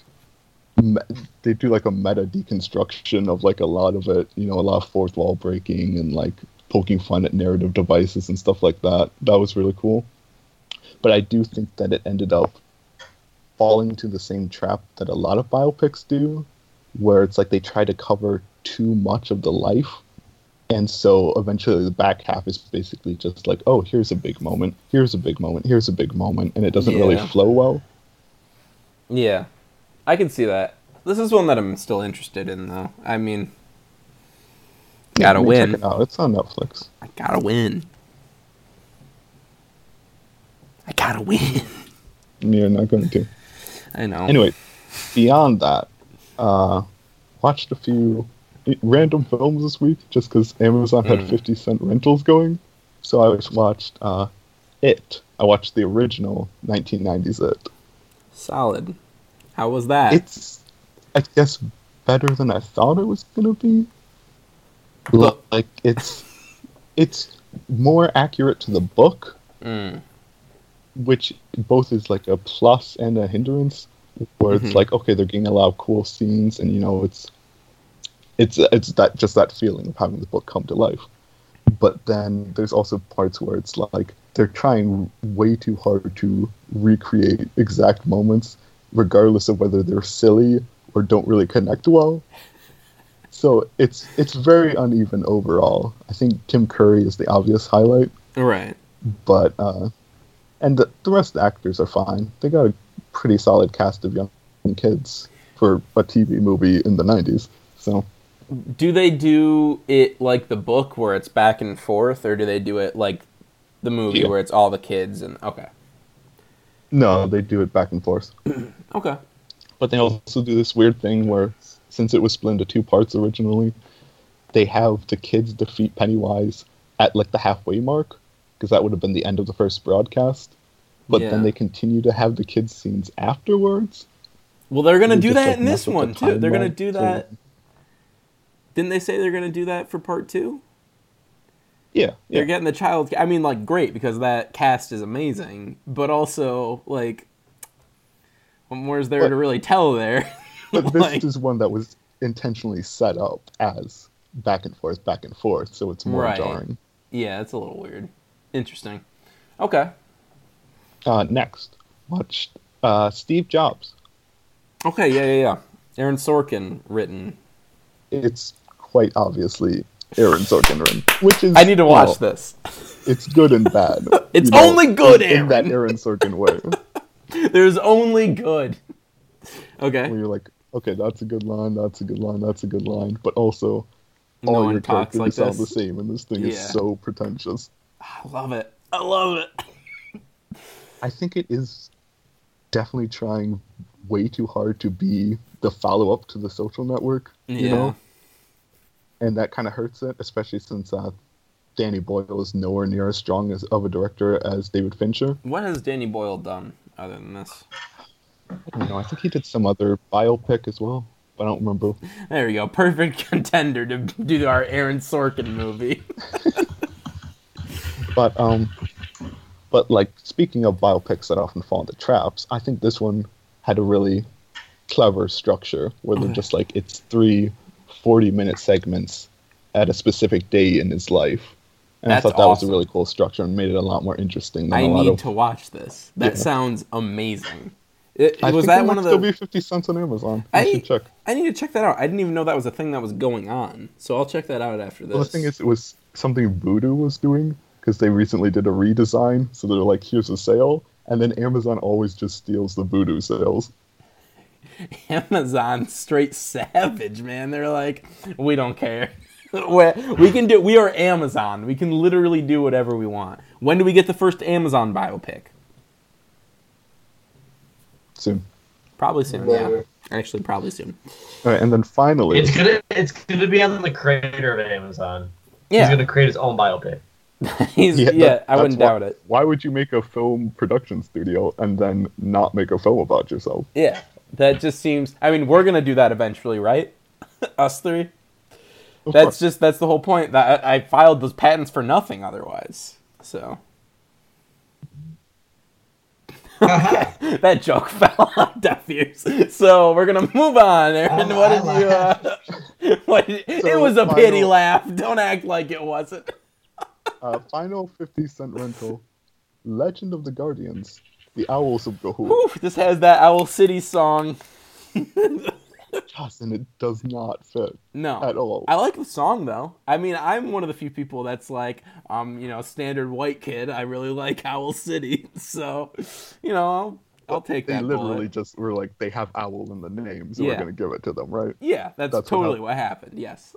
they do like a meta deconstruction of like a lot of it. You know, a lot of fourth wall breaking and like poking fun at narrative devices and stuff like that. That was really cool. But I do think that it ended up falling into the same trap that a lot of biopics do, where it's like they try to cover too much of the life. And so eventually the back half is basically just like, oh, here's a big moment, here's a big moment, here's a big moment, and it doesn't really flow well. Yeah, I can see that. This is one that I'm still interested in, though. I mean, gotta check win. it out. It's on Netflix. I gotta win. I gotta win. You're not going to. I know. Anyway, beyond that, uh, watched a few random films this week just because Amazon had Mm. 50 cent rentals going. So I watched uh, It. I watched the original 1990s It. solid. How was that? It's, I guess, better than I thought it was gonna be. Look- Like it's, it's more accurate to the book, Mm. which both is like a plus and a hindrance. Where it's Mhm. like, okay, they're getting a lot of cool scenes, and you know, it's, it's it's that just that feeling of having the book come to life. But then there's also parts where it's like they're trying way too hard to recreate exact moments, regardless of whether they're silly or don't really connect well. So it's it's very uneven overall. I think Tim Curry is the obvious highlight, Right. but uh, and the, the rest of the actors are fine. They got a pretty solid cast of young kids for a TV movie in the '90s. So Do they do it like the book where it's back and forth, or do they do it like the movie Yeah. where it's all the kids and okay, no, they do it back and forth. okay, But they also do this weird thing where, since it was split into two parts originally, they have the kids defeat Pennywise at like the halfway mark, because that would have been the end of the first broadcast. But Yeah. then they continue to have the kids scenes afterwards. Well, they're gonna do just, that like, in this one too. They're gonna do that. Didn't they say they're gonna do that for part two? Yeah, They're getting the child. I mean, like, great because that cast is amazing, but also like, is there But- to really tell there? But this Like- is one that was intentionally set up as back and forth, back and forth, so it's more Right. jarring. yeah, it's a little weird. Interesting. Okay. Uh, next, watched uh, Steve Jobs. Okay. Yeah. Yeah. Yeah. Aaron Sorkin written. It's quite obviously Aaron Sorkin, written, which is I need to you watch know, this. It's good and bad. It's you know, only good, in, in that. Aaron Sorkin way, There's only good. Okay. where you're like, okay, that's a good line, that's a good line, that's a good line, but also No all your talks characters like sound the same, and this thing Yeah. is so pretentious. I love it. I love it. I think it is definitely trying way too hard to be the follow up to the social network, you Yeah. know? And that kind of hurts it, especially since uh, Danny Boyle is nowhere near as strong as of a director as David Fincher. What has Danny Boyle done other than this? I don't know. I think he did some other biopic as well, but I don't remember. There we go. Perfect contender to do our Aaron Sorkin movie. But um, but like speaking of biopics that often fall into traps, I think this one had a really clever structure where they're just like it's three 40 minute segments at a specific day in his life. And That's I thought that was a really cool structure and made it a lot more interesting than I a lot I need of. to watch this. That Yeah. sounds amazing. It, I was think that one of still the? be 50 cents on Amazon. You I should check. I need to check that out. I didn't even know that was a thing that was going on. So I'll check that out after this. Well, the thing is, it was something Vudu was doing because they recently did a redesign. So they're like, here's a sale. And then Amazon always just steals the Vudu sales. Amazon straight savage, man. They're like, we don't care. we we can do. We are Amazon. We can literally do whatever we want. When do we get the first Amazon biopic? Soon. Probably soon. Yeah, actually, probably soon. All right, and then finally, It's gonna it's gonna be on the creator of Amazon. Yeah. He's gonna create his own biopic. he's yeah. that- I wouldn't that's doubt it. Why would you make a film production studio and then not make a film about yourself? Yeah, that just seems. I mean, we're gonna do that eventually, right? Us three. That's just that's the whole point. That I, I filed those patents for nothing otherwise. So that joke fell on deaf ears. So we're gonna move on. Aaron, Oh, what I did you? Uh, what, it So, was a pity laugh. Don't act like it wasn't. Uh, final 50 cent rental. Legend of the Guardians. The Owls of. Whew, this has that Owl City song. And it does not fit No, at all. I like the song though. I mean, I'm one of the few people that's like, um, you know, standard white kid. I really like Owl City, so you know, I'll, I'll take They that. They literally bullet. just were like, they have owl in the name, so Yeah. we're gonna give it to them, right? Yeah, that's, That's what totally what happened. Yes.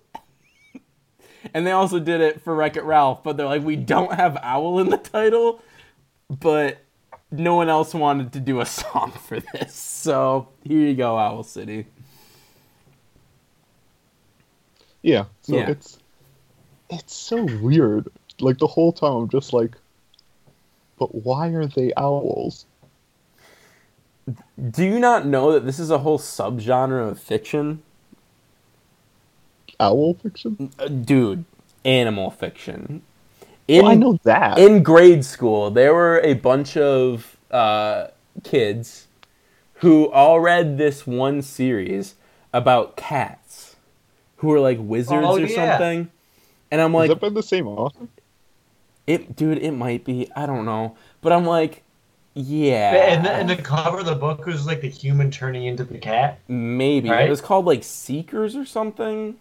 and they also did it for Wreck It Ralph, but they're like, we don't have Owl in the title, but no one else wanted to do a song for this. So here you go, Owl City. Yeah. So Yeah. it's it's so weird. Like the whole time, I'm just like, but why are they owls? Do you not know that this is a whole subgenre of fiction? Owl fiction? Uh, dude, animal fiction. In, well, I know that. in grade school, there were a bunch of uh, kids who all read this one series about cats who were like wizards Oh, or yeah. something. And I'm Has like, that been the same author? it, dude, it might be. I don't know. But I'm like, yeah. And the, and the cover of the book was like the human turning into the cat. Maybe. It was called like Seekers or something.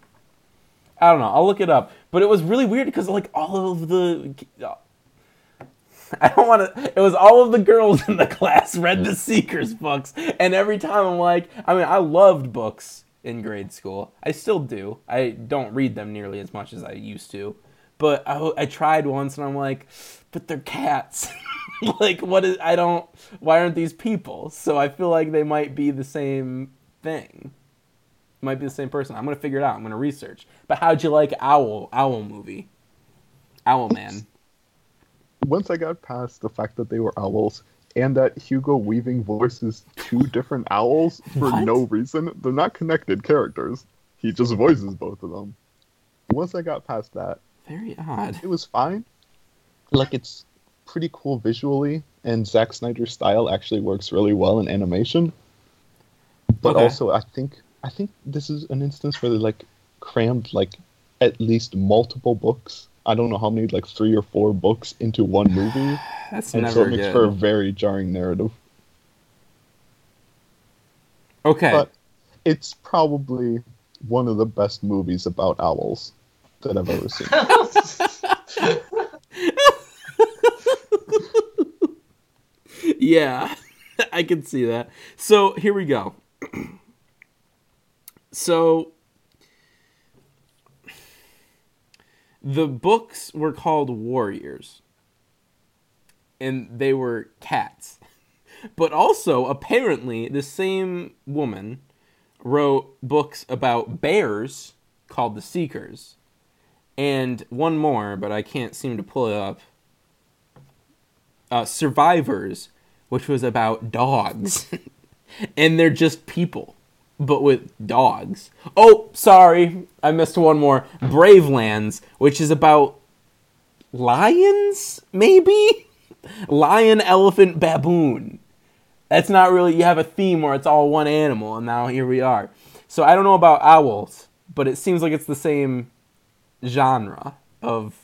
I don't know. I'll look it up. But it was really weird because like all of the I don't want to it was all of the girls in the class read the Seekers books and every time I'm like, I mean, I loved books in grade school. I still do. I don't read them nearly as much as I used to. But I, I tried once and I'm like, but they're cats. like what is I don't why aren't these people? So I feel like they might be the same thing. Might be the same person. I'm gonna figure it out. I'm gonna research. But how'd you like Owl Owl movie? Owl Man. Once I got past the fact that they were owls and that Hugo Weaving voices two different owls for What? no reason, they're not connected characters. He just voices both of them. Once I got past that, Very odd. it was fine. Like it's pretty cool visually, and Zack Snyder's style actually works really well in animation. But Okay. also, I think I think this is an instance where they like crammed like at least multiple books. I don't know how many, like three or four books into one movie, That's and so it makes good. for a very jarring narrative. Okay. But it's probably one of the best movies about owls that I've ever seen. yeah, I can see that. So here we go. so the books were called Warriors, and they were cats. But also, apparently, the same woman wrote books about bears called The Seekers, and one more, but I can't seem to pull it up uh, Survivors, which was about dogs. and they're just people, but with dogs. Oh, sorry, I missed one more. Bravelands, which is about lions, maybe? Lion, elephant, baboon. That's not really, you have a theme where it's all one animal, and now here we are. So I don't know about owls, but it seems like it's the same genre of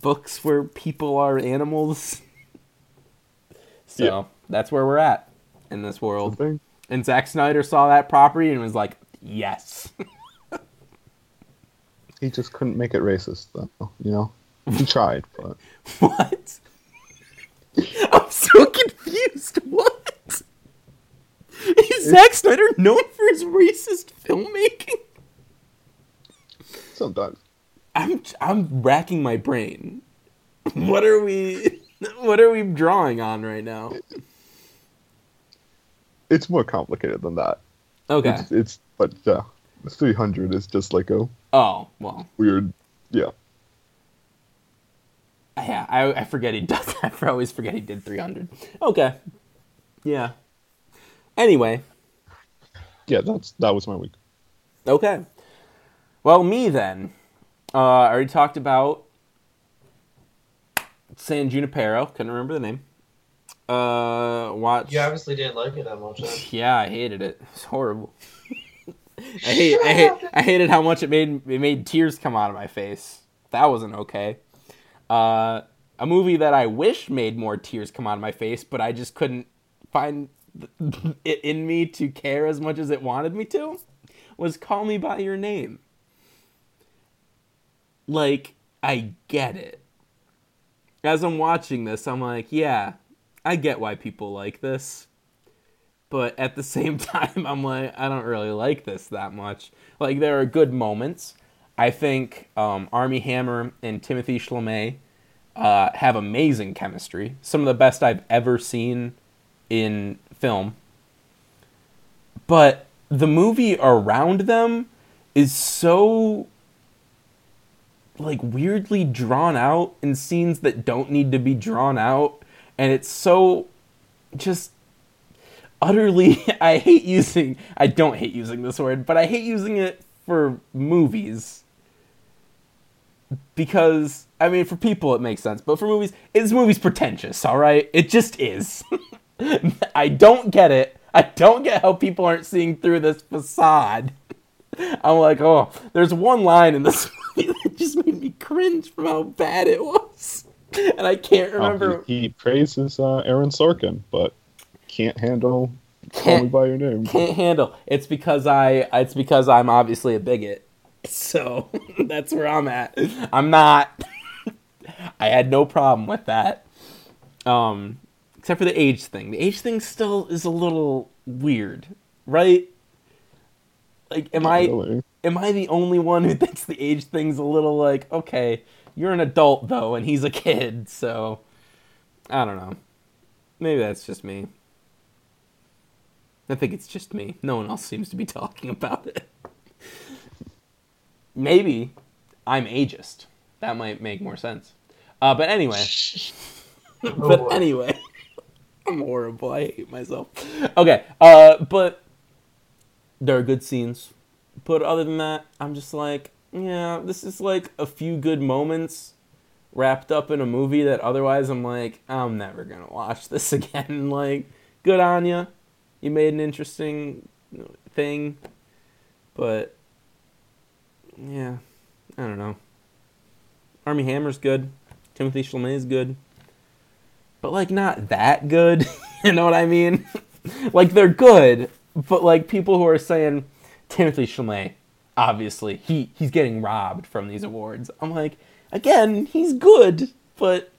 books where people are animals. So Yeah. that's where we're at in this The world. And Zack Snyder saw that property and was like, yes. He just couldn't make it racist, though. You know, he tried, but what? I'm so confused. What? Is Zack Snyder known for his racist filmmaking? sometimes I'm I'm racking my brain. What are we what are we drawing on right now? It's more complicated than that. Okay. It's, it's but yeah, 300 is just like a Oh, well. weird. Yeah, Yeah, I, I forget he does that. I always forget he did 300. Okay. Yeah. Anyway, yeah. That's that was my week. okay. Well, me then. Uh, I already talked about San Junipero. Couldn't remember the name. Uh, watch. You obviously didn't like it that much. Huh? Yeah, I hated it. It's horrible. I hate, I hate, I hated how much it made it made tears come out of my face. That wasn't okay. Uh, a movie that I wish made more tears come out of my face, but I just couldn't find it in me to care as much as it wanted me to, was Call Me by Your Name. Like, I get it. As I'm watching this, I'm like, yeah, I get why people like this but at the same time i'm like i don't really like this that much. Like there are good moments. I think um, armie hammer and timothée chalamet uh, have amazing chemistry. Some of the best i've ever seen in film. But the movie around them is so like weirdly drawn out in scenes that don't need to be drawn out and it's so just utterly I hate using I don't hate using this word, but I hate using it for movies. Because I mean for people it makes sense, but for movies this movie's pretentious, all right? It just is. I don't get it. I don't get how people aren't seeing through this facade. I'm like, "Oh, there's one line in this movie that just made me cringe from how bad it was." And I can't remember Oh, he, he praises uh, Aaron Sorkin, but can't handle Call Can't- Me by Your Name. can't handle. It's because I. It's because I'm obviously a bigot. So that's where I'm at. I'm not. I had no problem with that. Um, except for the age thing. The age thing still is a little weird, right? Like, am I Really. am I the only one who thinks the age thing's a little like okay? You're an adult though, and he's a kid, so I don't know. Maybe that's just me. I think it's just me. No one else seems to be talking about it. Maybe I'm ageist. That might make more sense. Uh, but anyway, but anyway, I'm horrible. I hate myself. Okay, uh, but there are good scenes. But other than that, I'm just like, yeah, this is like a few good moments wrapped up in a movie that otherwise I'm like, I'm never gonna watch this again. like, good on you. You made an interesting thing, but yeah, I don't know. Armie Hammer's good. Timothée Chalamet is good, but like not that good. you know what I mean? like they're good, but like people who are saying Timothée Chalamet, obviously he he's getting robbed from these awards. I'm like, again, he's good, but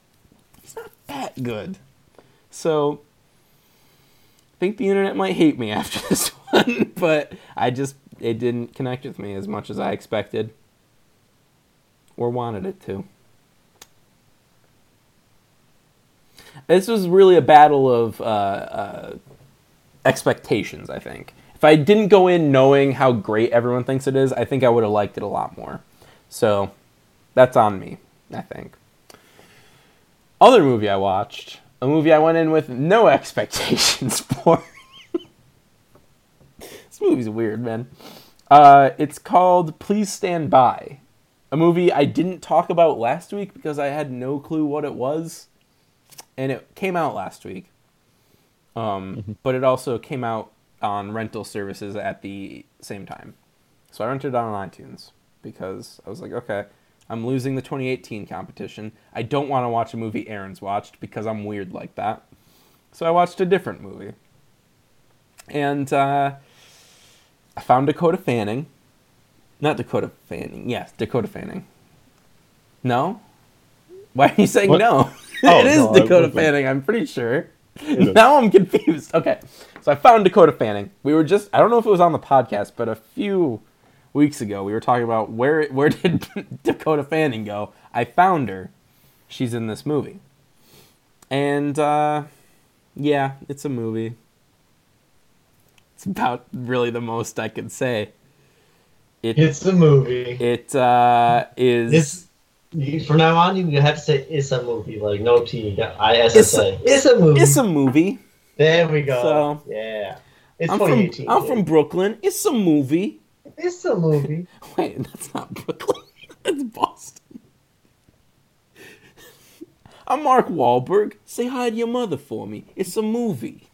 he's not that good. So I think the internet might hate me after this one, but I just it didn't connect with me as much as I expected or wanted it to. This was really a battle of uh, uh, expectations, I think. If I didn't go in knowing how great everyone thinks it is, I think I would have liked it a lot more. So that's on me, I think. Other movie I watched, a movie I went in with no expectations for. this movie's weird, man. Uh, it's called Please Stand By, a movie I didn't talk about last week because I had no clue what it was, and it came out last week. Um, but it also came out on rental services at the same time, so I rented it on iTunes because I was like, okay, I'm losing the 2018 competition. I don't want to watch a movie Aaron's watched because I'm weird like that. So I watched a different movie. And uh, I found Dakota Fanning. Not Dakota Fanning. Yes, Dakota Fanning. No? Why are you saying What? no? Oh, it is no, Dakota. Fanning, I'm pretty sure. Is. Now I'm confused. Okay. So I found Dakota Fanning. We were just I don't know if it was on the podcast, but a few weeks ago we were talking about where where did Dakota Fanning go? I found her. She's in this movie. And uh yeah, it's a movie. It's about really the most I could say. It It's a movie. it uh is It's you, from now on. You have to say it's a movie, like no T, I S It's S a- A. It's a movie. it's a movie. there we go. So- yeah, it's I'm from I'm from Brooklyn. It's a movie. It's a movie. Wait, that's not Brooklyn. that's Boston. I'm Mark Wahlberg. Say hi to your mother for me. It's a movie.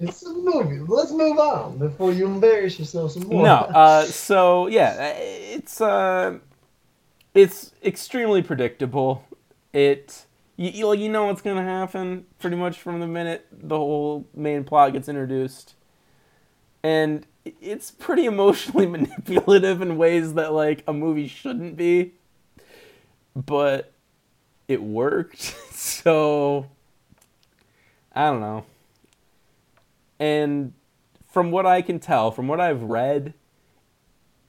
It's a movie. Let's move on before you embarrass yourself some more. No, uh, so yeah, it's uh, it's extremely predictable. It you, you know what's gonna happen pretty much from the minute the whole main plot gets introduced, and it's pretty emotionally manipulative in ways that like a movie shouldn't be, but it worked. So I don't know. And from what I can tell, from what I've read,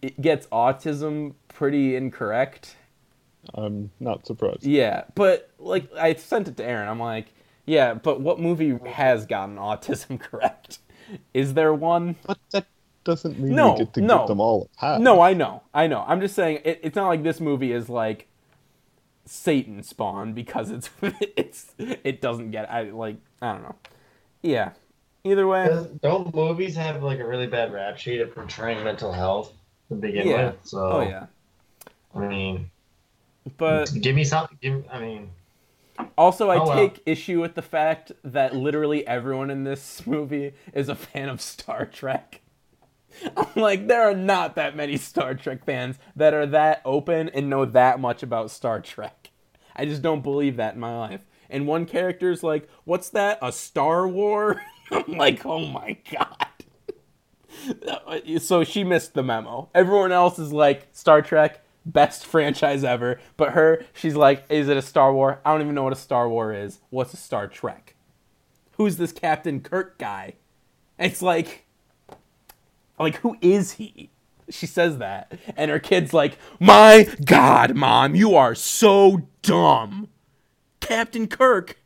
it gets autism pretty incorrect. I'm not surprised. Yeah, but like I sent it to Aaron. I'm like, yeah, but what movie has gotten autism correct? Is there one? But that doesn't mean No, we get to no. give them all a pass. No, I know, I know. I'm just saying it, it's not like this movie is like Satan spawn because it's it's it doesn't get I like I don't know. Yeah. Either way, Don't movies have like a really bad rap sheet at portraying mental health to begin Yeah. with? So oh yeah. I mean, But give me something. Give, I mean, Also, I Oh, well. take issue with the fact that literally everyone in this movie is a fan of Star Trek. I'm like, there are not that many Star Trek fans that are that open and know that much about Star Trek. I just don't believe that in my life. And one character's like, what's that? A Star War? I'm like, oh my god. So she missed the memo. Everyone else is like, Star Trek, best franchise ever. But her, she's like, is it a Star War? I don't even know what a Star War is. What's a Star Trek? Who's this Captain Kirk guy? It's like, like who is he? She says that, and her kid's like, "My God, mom, you are so dumb. Captain Kirk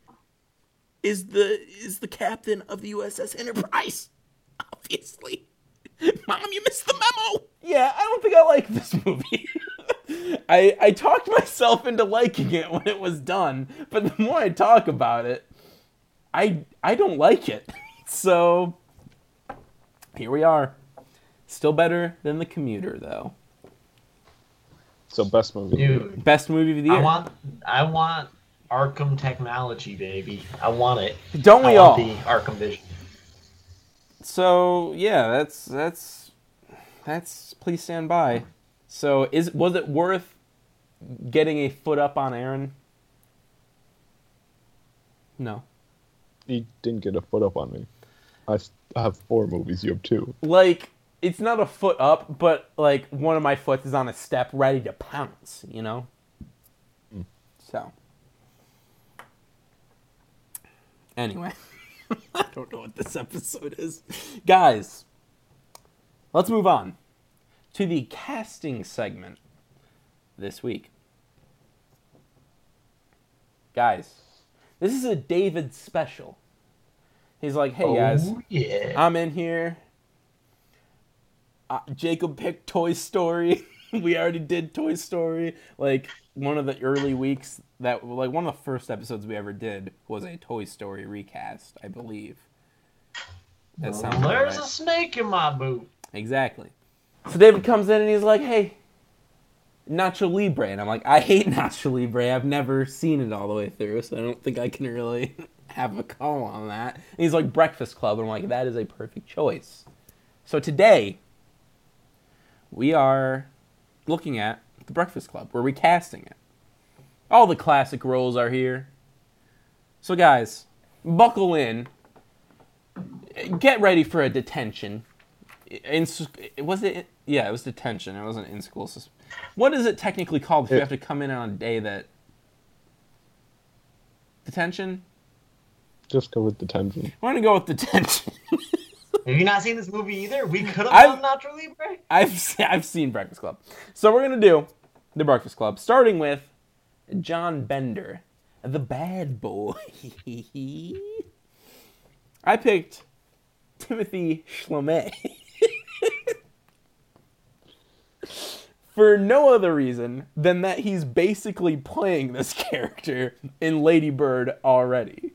is the is the captain of the USS Enterprise. Obviously, mom, you missed the memo. Yeah, I don't think I like this movie. I I talked myself into liking it when it was done, but the more I talk about it, I I don't like it. So here we are. Still better than the commuter though. So best movie. dude, Best movie of the year. I want, I want Arkham technology, baby. I want it. Don't we I want all? the Arkham Vision. So yeah, that's that's that's please stand by. So is was it worth getting a foot up on Aaron? No. He didn't get a foot up on me. I have four movies. You have two. Like it's not a foot up, but like one of my foot is on a step ready to pounce, you know? Hmm. So Anyway, I don't know what this episode is. Guys, let's move on to the casting segment this week. Guys, this is a David special. He's like, "Hey guys, Oh, yeah. I'm in here. Uh, Jacob picked Toy Story. we already did Toy Story. Like one of the early weeks that, like one of the first episodes we ever did was a Toy Story recast, I believe. That sounds There's right. a snake in my boot. Exactly. So David comes in and he's like, "Hey, Nacho Libre," and I'm like, "I hate Nacho Libre. I've never seen it all the way through, so I don't think I can really have a call on that." And he's like, "Breakfast Club," and I'm like, "That is a perfect choice." So today, we are looking at the Breakfast Club. We're recasting it. All the classic roles are here. So guys, buckle in. Get ready for a detention in was it yeah it was detention it wasn't in school sus- what is it technically called if you have to come in on a day that detention Just go with detention. we're gonna go with detention Have you not seen this movie either? We could have I've- done Nacho Libre. I've I've seen Breakfast Club so we're gonna do the Breakfast Club starting with John Bender the bad boy I picked Timothée Chalamet for no other reason than that he's basically playing this character in Lady Bird already.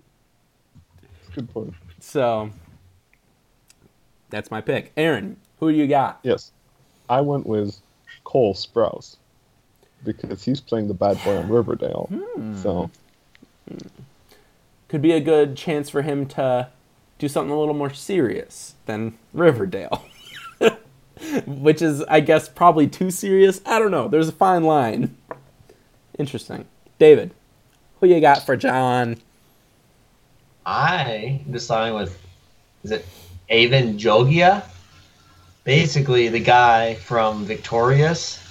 Good point. So that's my pick. Aaron, who do you got? Yes, I went with Cole Sprouse because he's playing the bad boy on Riverdale. Hmm. So Could be a good chance for him to do something a little more serious than Riverdale. Which is, I guess, probably too serious. I don't know. There's a fine line. Interesting. David, who you got for John? I deciding with is it Avan Jogia? Basically the guy from Victorious.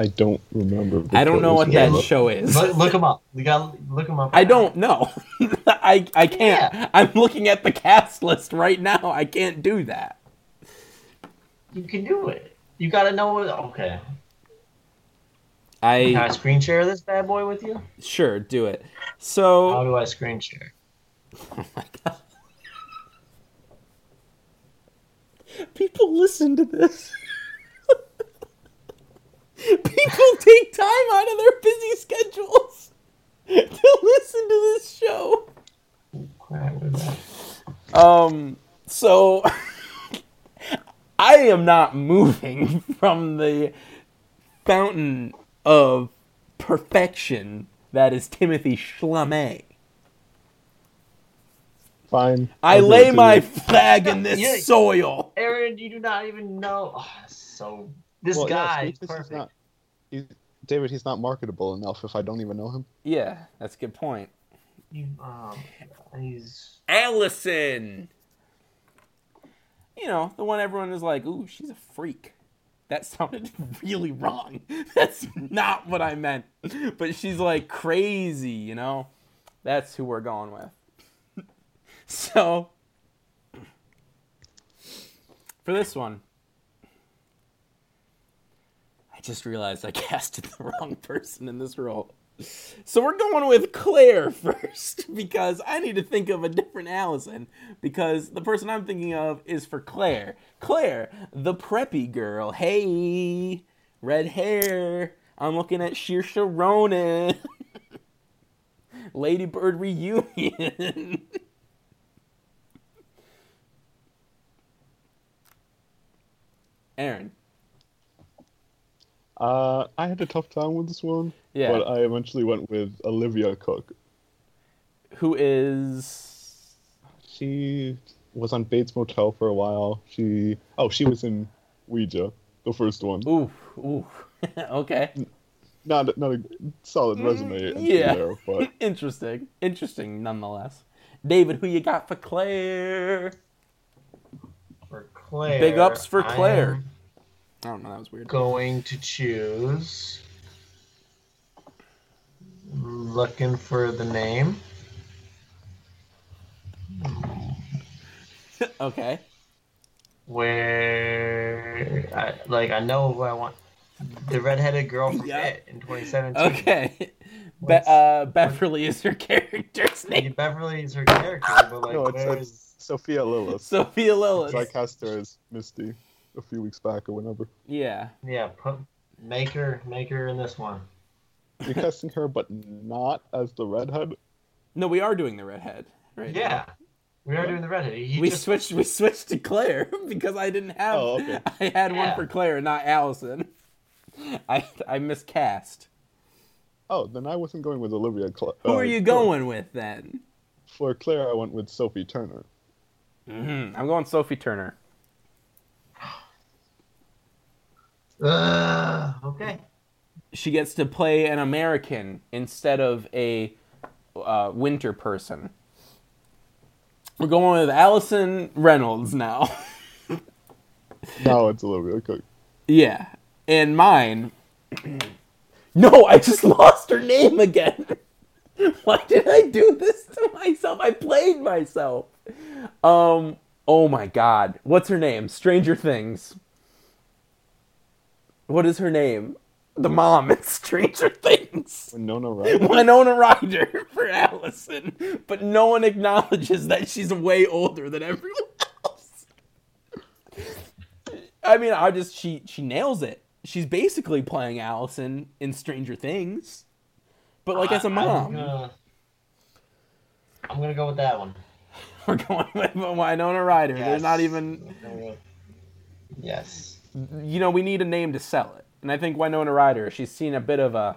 I don't remember. I don't know what that show is. Look, look him up. You got to look him up. I don't know. I I can't. Yeah. I'm looking at the cast list right now. I can't do that. You can do it. You got to know what. Okay. I Can I screen share this bad boy with you? sure do it. So how do I screen share? oh my god. People listen to this. People take time out of their busy schedules to listen to this show. Crap. Um, so I am not moving from the fountain of perfection that is Timothée Chalamet. Fine. I I'll give lay my you. flag in this Yeah. soil. Aaron, you do not even know. Oh, so this Well, yeah, guy see, is perfect. not. He's, David, he's not marketable enough if I don't even know him. Yeah, that's a good point. You, um, he's Allison. You know, the one everyone is like, ooh, she's a freak. That sounded really wrong. That's not what I meant. But she's like crazy, you know? That's who we're going with. so, for this one, I just realized I casted the wrong person in this role. So we're going with Claire first because I need to think of a different Allison because the person I'm thinking of is for Claire. Claire, the preppy girl. Hey, red hair. I'm looking at Saoirse Ronan. Ladybird reunion. Aaron. Uh, I had a tough time with this one, Yeah. but I eventually went with Olivia Cooke. Who is She was on Bates Motel for a while. She oh, she was in Ouija, the first one. Ooh, ooh. okay. Not not a solid resume Mm, yeah. there, but Interesting. Interesting nonetheless. David, who you got for Claire? for Claire. Big ups for I Claire. am I don't know, that was weird. going to choose. Looking for the name. okay. Where I like I know who I want. The redheaded girl from Yeah. It in 2017. Okay. Be- uh, Beverly is her character's Yeah, name. Beverly is her character, but like no, it's, where's it's Sophia Lillis. Sophia So I Lillis. cast her as Misty a few weeks back or whenever. Yeah. yeah, put make her make her in this one. You're casting her, but not as the redhead. No, we are doing the redhead. Right. now. Yeah. We are doing the redhead. He We just, switched. We switched to Claire because I didn't have. Oh, okay. I had one for Claire, not Allison. I I miscast. Oh, then I wasn't going with Olivia. Cl- Who uh, are you Cooke. going with then? For Claire, I went with Sophie Turner. hmm I'm going Sophie Turner. Uh, okay. She gets to play an American instead of a uh, winter person. We're going with Allison Reynolds now. Now it's Olivia Cooke. yeah, and mine. no, I just lost her name again. Why did I do this to myself? I played myself. Um. Oh my God. What's her name? Stranger Things. What is her name? The mom in Stranger Things. Winona Ryder. Winona Ryder for Allison, but no one acknowledges that she's way older than everyone else. I mean, I just she she nails it. She's basically playing Allison in Stranger Things, but like as a I- I'm mom. gonna, I'm gonna go with that one. We're going with Winona Ryder. There's not Yes. even, I'm gonna go- Yes. You know, we need a name to sell it, and I think Winona Ryder. She's seen a bit of a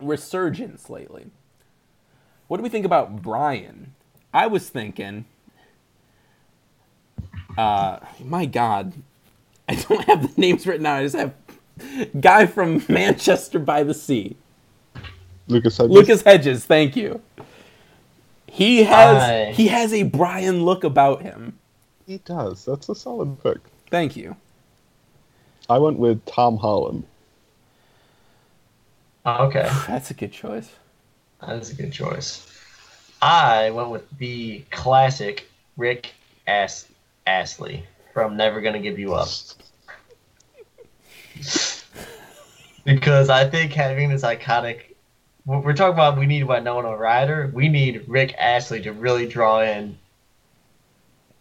resurgence lately. What do we think about Brian? I was thinking, uh, my God, I don't have the names written down. I just have guy from Manchester by the Sea, Lucas Hedges. Lucas Hedges. Thank you. He has Aye. he has a Brian look about him. He does. That's a solid pick. Thank you. I went with Tom Holland. Oh, okay, That's a good choice. that's a good choice. I went with the classic Rick Ass Astley from Never Gonna Give You Up. because I think having this iconic, when we're talking about we need Winona Ryder, we need Rick Astley to really draw in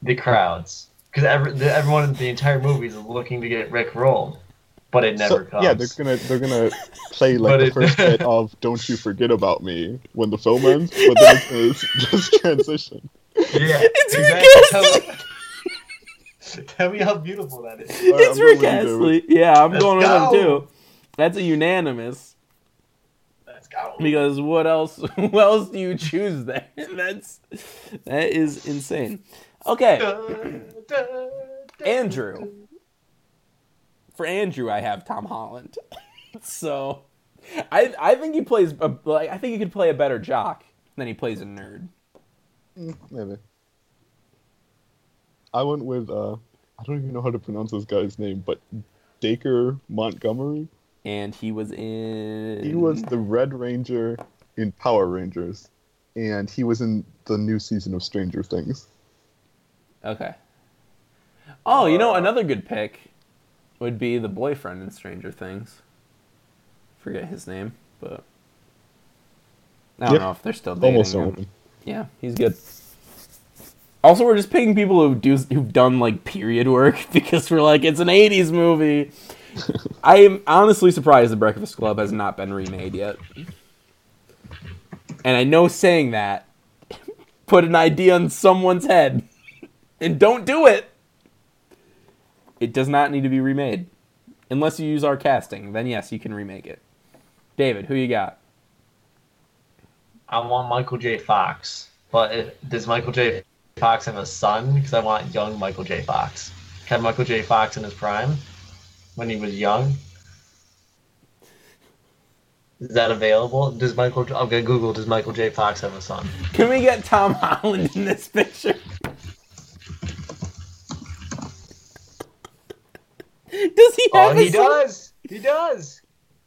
the crowds. Because every, the, everyone in the entire movie is looking to get Rick rolled, but it never So, comes. yeah, they're gonna they're gonna play like the it- first bit of "Don't You Forget About Me" when the film ends, but then it's gonna just transition. Yeah, It's exactly. Rick Tell, tell me how beautiful that is. Alright, it's I'm Rick Astley. Yeah, I'm Let's going with him too. That's a unanimous. Let's go. Because what else? Who else do you choose there? That's that is insane. Okay, Andrew. For Andrew, I have Tom Holland. so, I I think he plays a, like I think he could play a better jock than he plays a nerd. Mm, Maybe. I went with uh, I don't even know how to pronounce this guy's name, but Dacre Montgomery. And he was in. He was the Red Ranger in Power Rangers, and he was in the new season of Stranger Things. Okay. Oh, you know Uh, another good pick would be the boyfriend in Stranger Things. Forget his name, but I don't Yeah, know if they're still dating. Almost or- all of them. Yeah, he's good. Also, we're just picking people who do who've done like period work because we're like it's an '80s movie. I am honestly surprised the Breakfast Club has not been remade yet. And I know saying that put an idea in someone's head and don't do it. It does not need to be remade. Unless you use our casting, then yes, you can remake it. David, who you got? I want Michael J. Fox, but if, does Michael J. Fox have a son? Because I want young Michael J. Fox. Have Michael J. Fox in his prime when he was young. Is that available? Does Michael? I'm gonna Google. Does Michael J. Fox have a son? Can we get Tom Holland in this picture? Does he Oh, have a he son? does. He does.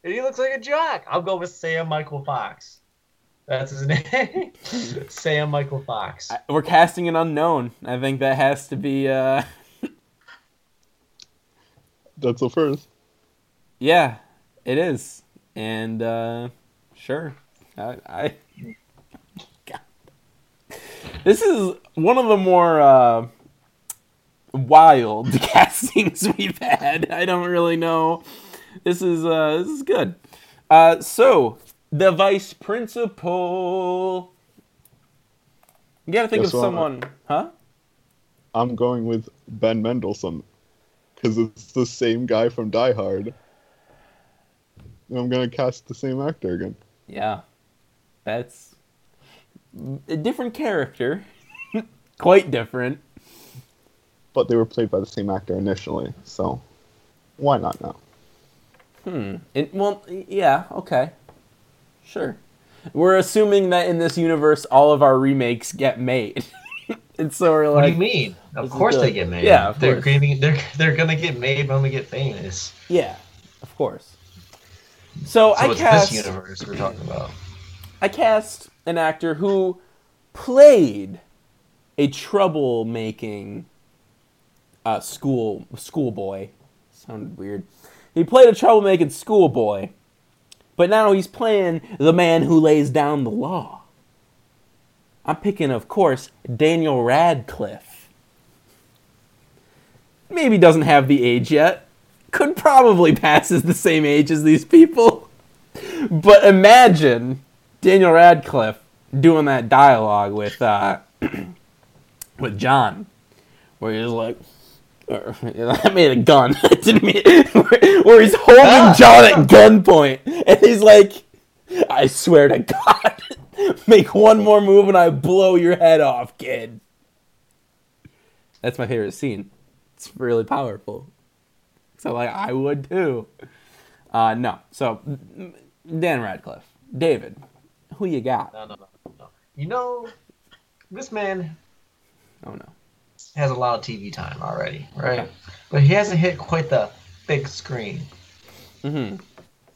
And he looks like a jock. I'll go with Sam Michael Fox. That's his name. Sam Michael Fox. I- We're casting an unknown. I think that has to be. uh That's the first. Yeah, it is, and uh sure, I. I God. This is one of the more uh, wild castings we've had. I don't really know. This is uh, this is good. Uh, so the vice principal. You gotta think Guess of someone, huh? I'm going with Ben Mendelsohn because it's the same guy from Die Hard. I'm gonna cast the same actor again. Yeah, that's a different character, quite different. But they were played by the same actor initially, so why not now? Hmm. It, well, yeah. Okay. Sure. We're assuming that in this universe, all of our remakes get made, and so we're What do you mean? Of course they get made. Yeah, of they're course. getting, they're they're gonna get made when we get famous. yeah, of course. So, So I it's cast this universe we're talking about. I cast an actor who played a troublemaking uh, school schoolboy. Sounded weird. He played a troublemaking schoolboy, but now he's playing the man who lays down the law. I'm picking, of course, Daniel Radcliffe. Maybe doesn't have the age yet. Could probably pass as the same age as these people. But imagine Daniel Radcliffe doing that dialogue with uh, with John, where he's like, or, I made a gun. Didn't mean where, where he's holding Ah. John at gunpoint, and he's like, I swear to God, make one more move and I blow your head off, kid. That's my favorite scene. It's really powerful. So like I would too. Uh, no. So Dan Radcliffe, David, who you got? No, no, no, no. You know, this man Oh no. Has a lot of TV time already, right? But he hasn't hit quite the big screen. hmm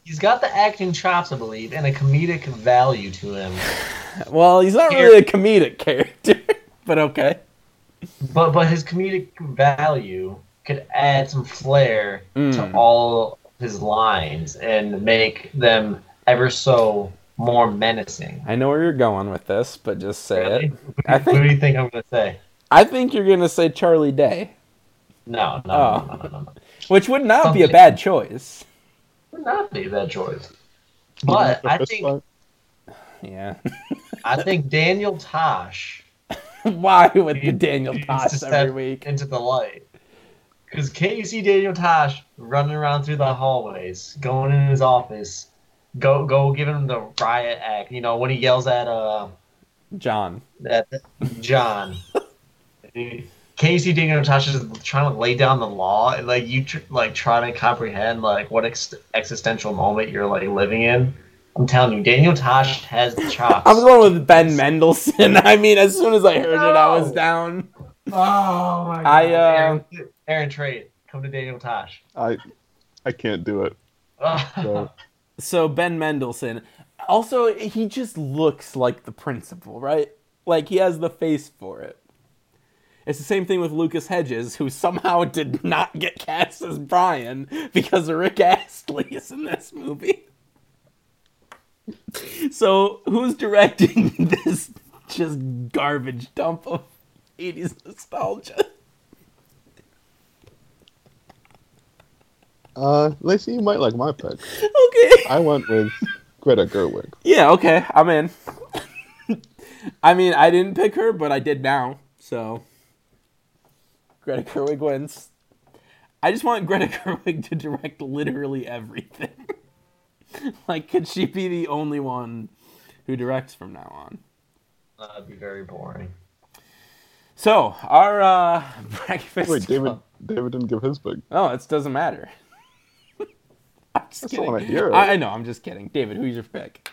He's got the acting chops, I believe, and a comedic value to him. Well, he's not really a comedic character, but okay. But but his comedic value could add some flair Mm. to all his lines and make them ever so more menacing. I know where you're going with this, but just say Really? it. What I do you- what do you think I'm gonna say? I think you're gonna say Charlie Day, No, no, Oh. no, no, no, no. which would not be a bad choice. Would not be a bad choice. But I think fight? Yeah. I think Daniel Tosh Why would the Daniel Tosh to every week? into the light. Because can't you see Daniel Tosh running around through the hallways, going in his office, go go give him the riot act? You know when he yells at uh John. at John. Can't you see Daniel Tosh is trying to lay down the law and like you tr- like trying to comprehend like what ex- existential moment you're like living in? I'm telling you, Daniel Tosh has the chops. I was going with Ben Mendelsohn. I mean, as soon as I heard it, I was down. Oh my god! I, uh, Aaron, Aaron Trade, come to Daniel Tosh. I I can't do it. So So Ben Mendelsohn. Also, he just looks like the principal, right? Like he has the face for it. It's the same thing with Lucas Hedges, who somehow did not get cast as Brian because Rick Astley is in this movie. So, who's directing this just garbage dump of 80s nostalgia? uh Lacey, you might like my pick. Okay. I went with Greta Gerwig. Yeah, okay, I'm in. I mean, I didn't pick her, but I did now. So, Greta Gerwig wins. I just want Greta Gerwig to direct literally everything. like, could she be the only one who directs from now on? That'd be very boring. So, our uh, breakfast. Wait, David club- David didn't give his pick. Oh, it doesn't matter. I'm just I kidding. wanna hear it. I, I know, I'm just kidding. David, who's your pick?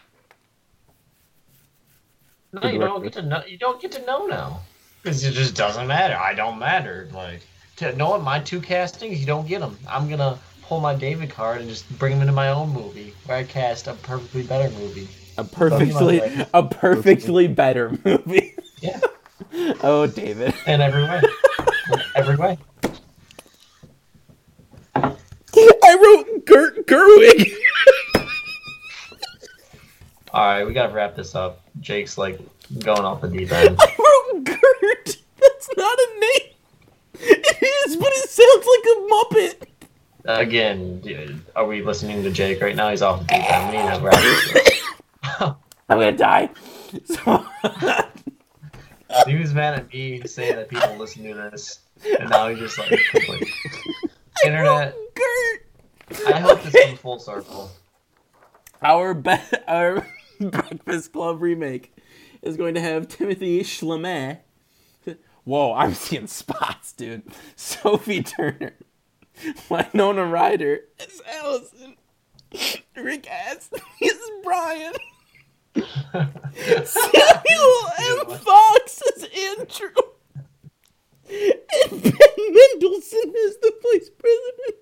No, you don't get to know. You don't get to know now. It just doesn't matter. I don't matter. Like to know what my two castings, you don't get them. I'm gonna pull my David card and just bring him into my own movie where I cast a perfectly better movie. A perfectly, a perfectly better movie. Yeah, Oh, David. in every way. in every way. I wrote Gert Gerwig. All right, we gotta wrap this up. Jake's like going off the deep end. I Gert. That's not a name. It is, but it sounds like a Muppet. Again, dude, are we listening to Jake right now? He's off the deep end. We need to wrap this up. I'm gonna die. So, He was mad at me saying that people listen to this, and now he's just like, complete. internet. Gert. I hope this comes full circle. Our be- our Breakfast Club remake is going to have Timothée Chalamet. Whoa, I'm seeing spots, dude. Sophie Turner, Winona Ryder as Allison, Rick Astley as Brian, Samuel M. Fox as Andrew, and Ben Mendelsohn as the vice president.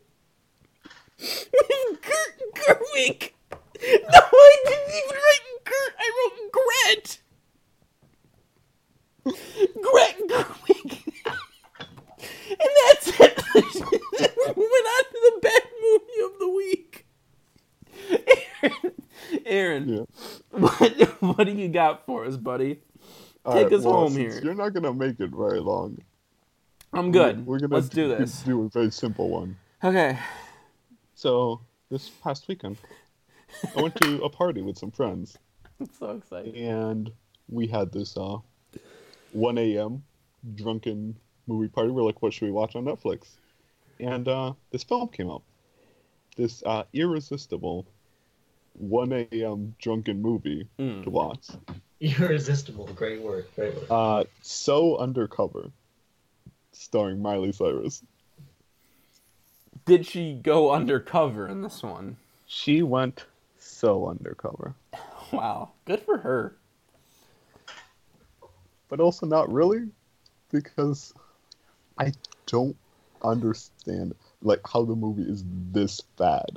Gert Gerwig. No, I didn't even write Gert. I wrote Gret. Gret Gerwig. and that's it. we went on to the bad movie of the week. Aaron, Aaron Yeah. what, what do you got for us, buddy? All Take us well, home here. You're not gonna make it very long. I'm good. We're gonna Let's do d- this. Do a very simple one. Okay. So this past weekend, I went to a party with some friends, I'm so excited. and we had this uh 1 a.m. drunken movie party. We're like, what should we watch on Netflix? And uh, this film came out. This uh, irresistible 1 a.m. drunken movie Mm. to watch. Irresistible. Great word. Great word. Uh, So Undercover, starring Miley Cyrus. Did she go undercover in this one? She went so undercover, Wow, good for her. but also not really, because I don't understand like how the movie is this bad.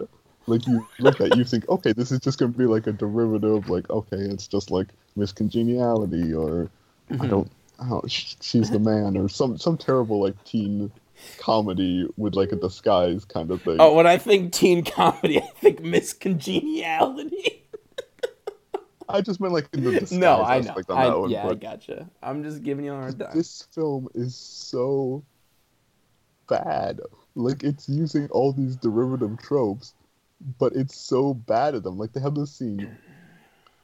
Like you look at, it, you think, okay, this is just gonna be like a derivative. Like, okay, it's just like Miss Congeniality, or I mm-hmm. don't, I don't, sh- she's the man, or some some terrible like teen comedy with like a disguise kind of thing. Oh, when I think teen comedy, I think Miss Congeniality. I just meant like in the disguise no, I know. aspect on I, that one. Yeah, I gotcha. I'm just giving you a hard time. this film is so bad. Like it's using all these derivative tropes, but it's so bad at them. Like they have this scene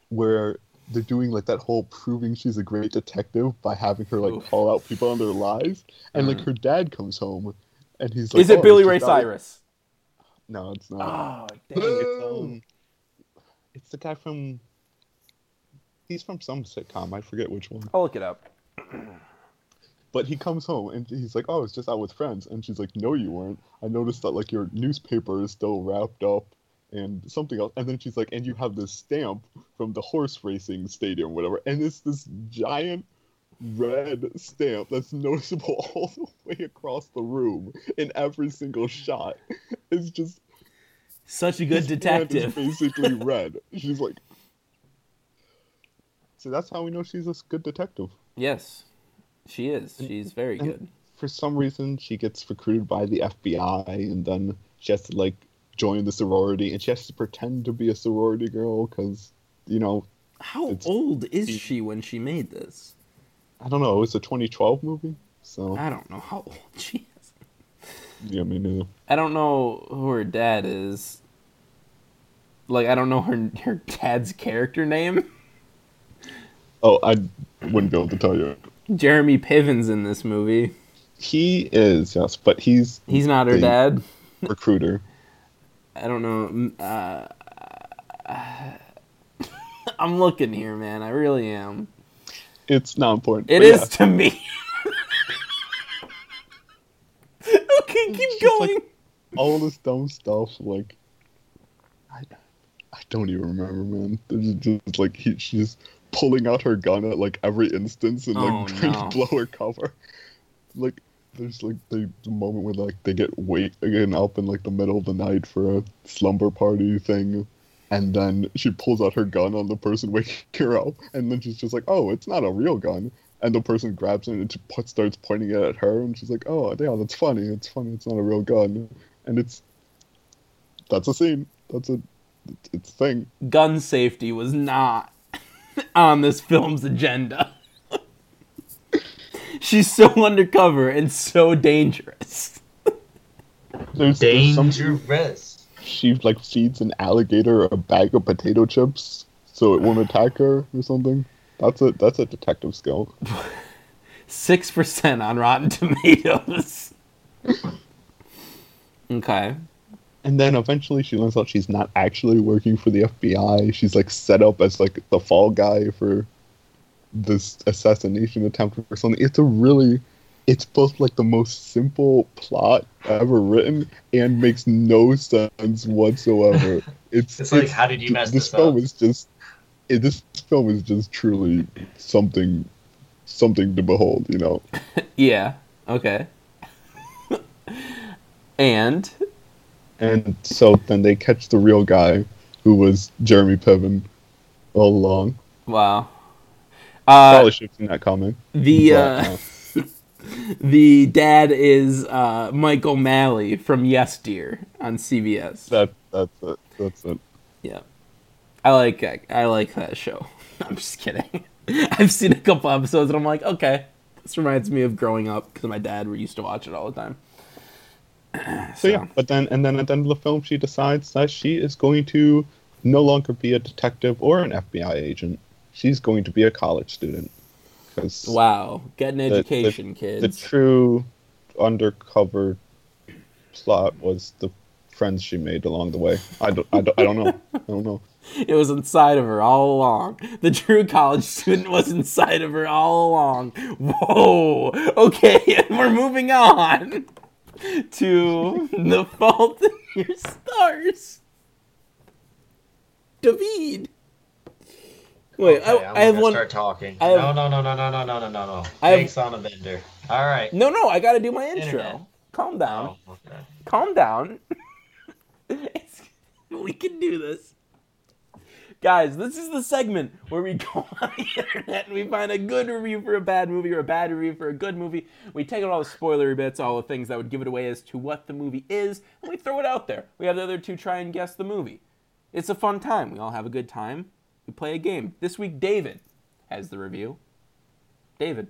where they're doing like that whole proving she's a great detective by having her like Oof. call out people on their lies, and like Mhm. her dad comes home, and he's like, Is it "Oh, Billy Ray Cyrus? No, it's not. Oh, dang. It's, um, it's the guy from. He's from some sitcom. I forget which one. I'll look it up. But he comes home and he's like, "Oh, I was just out with friends," and she's like, "No, you weren't. I noticed that like your newspaper is still wrapped up and something else." And then she's like, "And you have this stamp from the horse racing stadium, whatever." And it's this giant red stamp that's noticeable all the way across the room in every single shot. It's just Such a good detective. basically red. She's like, so that's how we know she's a good detective. Yes, she is. She's very and- good. for some reason she gets recruited by the FBI and then she has to like join the sorority and she has to pretend to be a sorority girl because you know How old is he- she when she made this? I don't know it's a 2012 movie so I don't know how old she is. yeah me neither. I don't know who her dad is. Like I don't know her her dad's character name. Oh I wouldn't be able to tell you. Jeremy Piven's in this movie. He is yes, but he's He's not her dad. recruiter. I don't know. mm, Uh, I'm looking here, man. I really am. It's not important. It is yeah. to me. okay, keep It's just like- going. all this dumb stuff like I, I don't even remember man there's just like he, she's pulling out her gun at like every instance and like Oh, trying no. to blow her cover. Like there's like the, the moment where like they get wake again up in like the middle of the night for a slumber party thing and then she pulls out her gun on the person waking her up and then she's just like oh it's not a real gun. And the person grabs it and just starts pointing it at her and she's like oh yeah that's funny. It's funny. It's not a real gun. And it's that's a scene. That's a it's a thing. Gun safety was not on this film's agenda. She's so undercover and so dangerous. there's, there's some Dangerous. she like feeds an alligator a bag of potato chips so it won't attack her or something that's a that's a detective skill Six percent on Rotten Tomatoes. okay. And then eventually she learns out she's not actually working for the FBI. She's like set up as like the fall guy for this assassination attempt or something. It's a really it's both like the most simple plot ever written and makes no sense whatsoever. It's It's like, how did you mess this this film up? is just it, this film is just truly something something to behold, you know. Yeah. Okay. and And so then they catch the real guy who was Jeremy Piven all along. wow. Uh, Probably should have seen that coming. the but, uh, the dad is uh, Mike O'Malley from Yes Dear on CBS. that that's it. That's it. Yeah, I like I like that show. I'm just kidding. I've seen a couple episodes and I'm like, okay, this reminds me of growing up because my dad used to watch it all the time. So yeah, but then and then at the end of the film, she decides that she is going to no longer be a detective or an FBI agent. She's going to be a college student. Wow, get an the- education, the kids. The true undercover plot was the friends she made along the way. I don't, I don't, I don't know. I don't know. It was inside of her all along. The true college student was inside of her all along. Whoa. Okay, and we're moving on to the fault in your stars. David. Wait, Okay, I, I'm I have one. Start talking. I have- no, no, no, no, no, no, no, no, no, no. Have- Thanks on a bender. All right. No, no, I gotta do my intro. Internet. Calm down. Oh, okay. Calm down. We can do this. Guys, this is the segment where we go on the internet and we find a good review for a bad movie or a bad review for a good movie. We take out all the spoilery bits, all the things that would give it away as to what the movie is, and we throw it out there. We have the other two try and guess the movie. It's a fun time. We all have a good time. We play a game. This week, David has the review. David,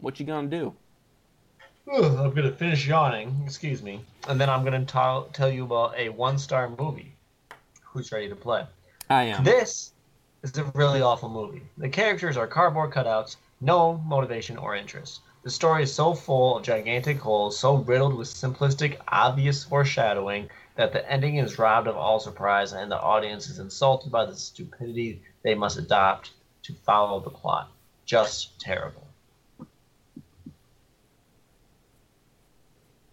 what you gonna do? I'm gonna finish yawning. Excuse me, and then I'm gonna tell tell you about a one-star movie. Who's ready to play? I am. This is a really awful movie. The characters are cardboard cutouts, no motivation or interest. The story is so full of gigantic holes, so riddled with simplistic, obvious foreshadowing, that the ending is robbed of all surprise and the audience is insulted by the stupidity they must adopt to follow the plot. Just terrible.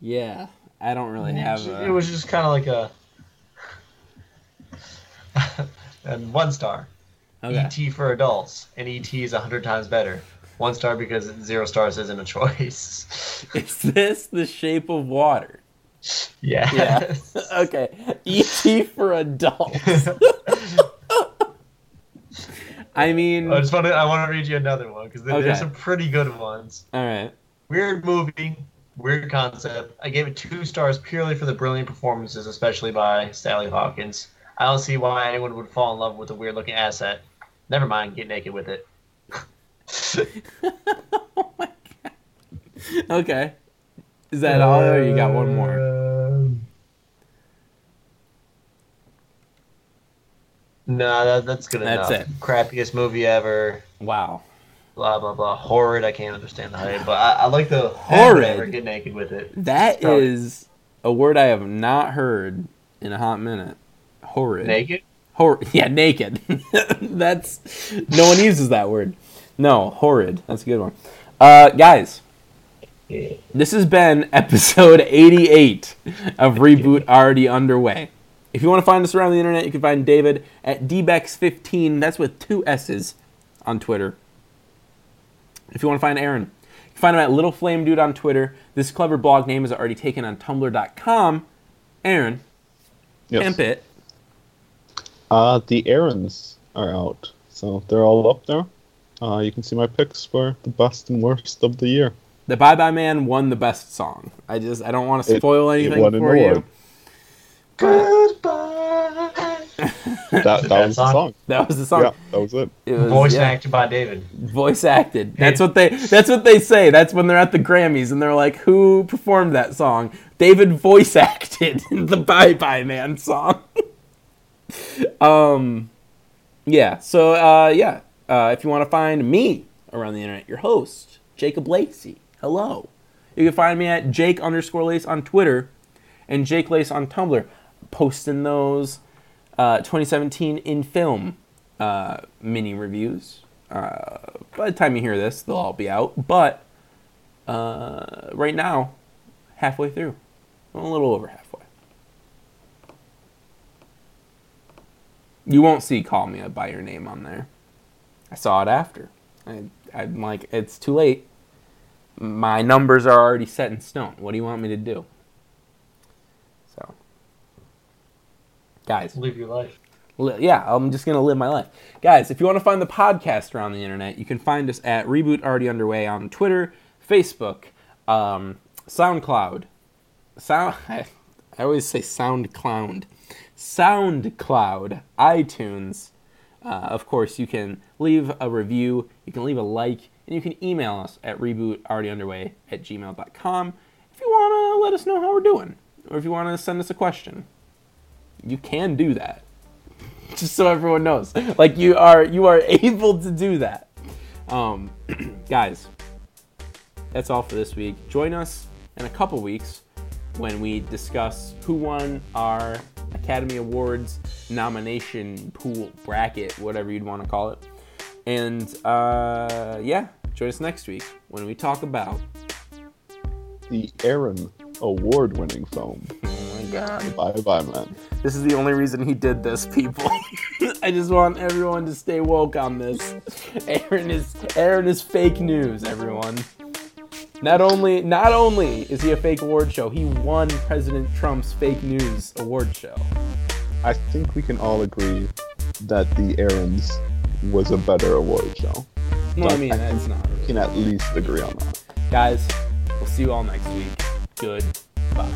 Yeah, I don't really have. it was just kind of like a. and one star. okay. ET for adults, and ET is a hundred times better. One star because zero stars isn't a choice. Is this the shape of water? yeah. Yeah. okay. E.T. for adults. I mean, oh, I all just want to. I want to read you another one because Okay. there's some pretty good ones. All right. Weird movie, weird concept. I gave it two stars purely for the brilliant performances, especially by Sally Hawkins. I don't see why anyone would fall in love with a weird looking asset. Never mind, get naked with it. oh my god. Okay. Is that all, or you got one more? Um, No, that, that's good That's enough. it. Crappiest movie ever. Wow. Blah blah blah. Horrid. I can't understand the hype, but I, I like the Horrid? Never get naked with it. That is a word I have not heard in a hot minute. Horrid. Naked. Hor- yeah, naked. That's no one uses that word. No, horrid. That's a good one. Uh, guys, this has been episode 88 of Reboot already underway. If you want to find us around the internet, you can find David at dbex15. That's with two S's on Twitter. If you want to find Aaron, you can find him at Little Flame Dude on Twitter. This clever blog name is already taken on Tumblr.com. Aaron, Yes. pimp it. Uh, the Aarons are out, so they're all up there. Uh, you can see my picks for the best and worst of the year. The Bye Bye Man won the best song. I just I don't want to spoil it anything won an for you. Goodbye. That, that that was the song? song. That was the song. Yeah, that was it. It was, Voice yeah, acted by David. voice acted. That's what they. That's what they say. That's when they're at the Grammys and they're like, "Who performed that song?" David voice acted the Bye Bye Man song. um, yeah. So uh, yeah. Uh, if you want to find me around the internet, your host Jacob Lacey. Hello. You can find me at Jake underscore Lace on Twitter and Jake Lace on Tumblr. Posting those uh, 2017 in film uh, mini reviews. Uh, by the time you hear this, they'll all be out. But uh, right now, halfway through, a little over halfway. You won't see "Call Me by Your Name" on there. I saw it after. I, I'm like, it's too late. My numbers are already set in stone. What do you want me to do? So, guys, Live your life. Li- yeah, I'm just gonna live my life, guys. If you want to find the podcast around the internet, you can find us at Reboot Already Underway on Twitter, Facebook, um, SoundCloud, Sound. I, I always say SoundCloud, SoundCloud, iTunes. Uh, of course, you can leave a review, you can leave a like, and you can email us at rebootalreadyunderway at gmail.com if you want to let us know how we're doing, or if you want to send us a question. You can do that just so everyone knows like you are you are able to do that um guys that's all for this week join us in a couple weeks when we discuss who won our Academy Awards nomination pool bracket, whatever you'd want to call it. And uh, yeah, join us next week when we talk about. The Aaron award winning film. Oh my god. Bye bye, man. This is the only reason he did this, people. I just want everyone to stay woke on this. Aaron is Aaron is fake news, everyone. Not only not only is he a fake award show, he won President Trump's fake news award show. I think we can all agree that The Aaron's was a better award show. Well, I mean, that's not We can at least agree on that. Guys, we'll see you all next week. Goodbye.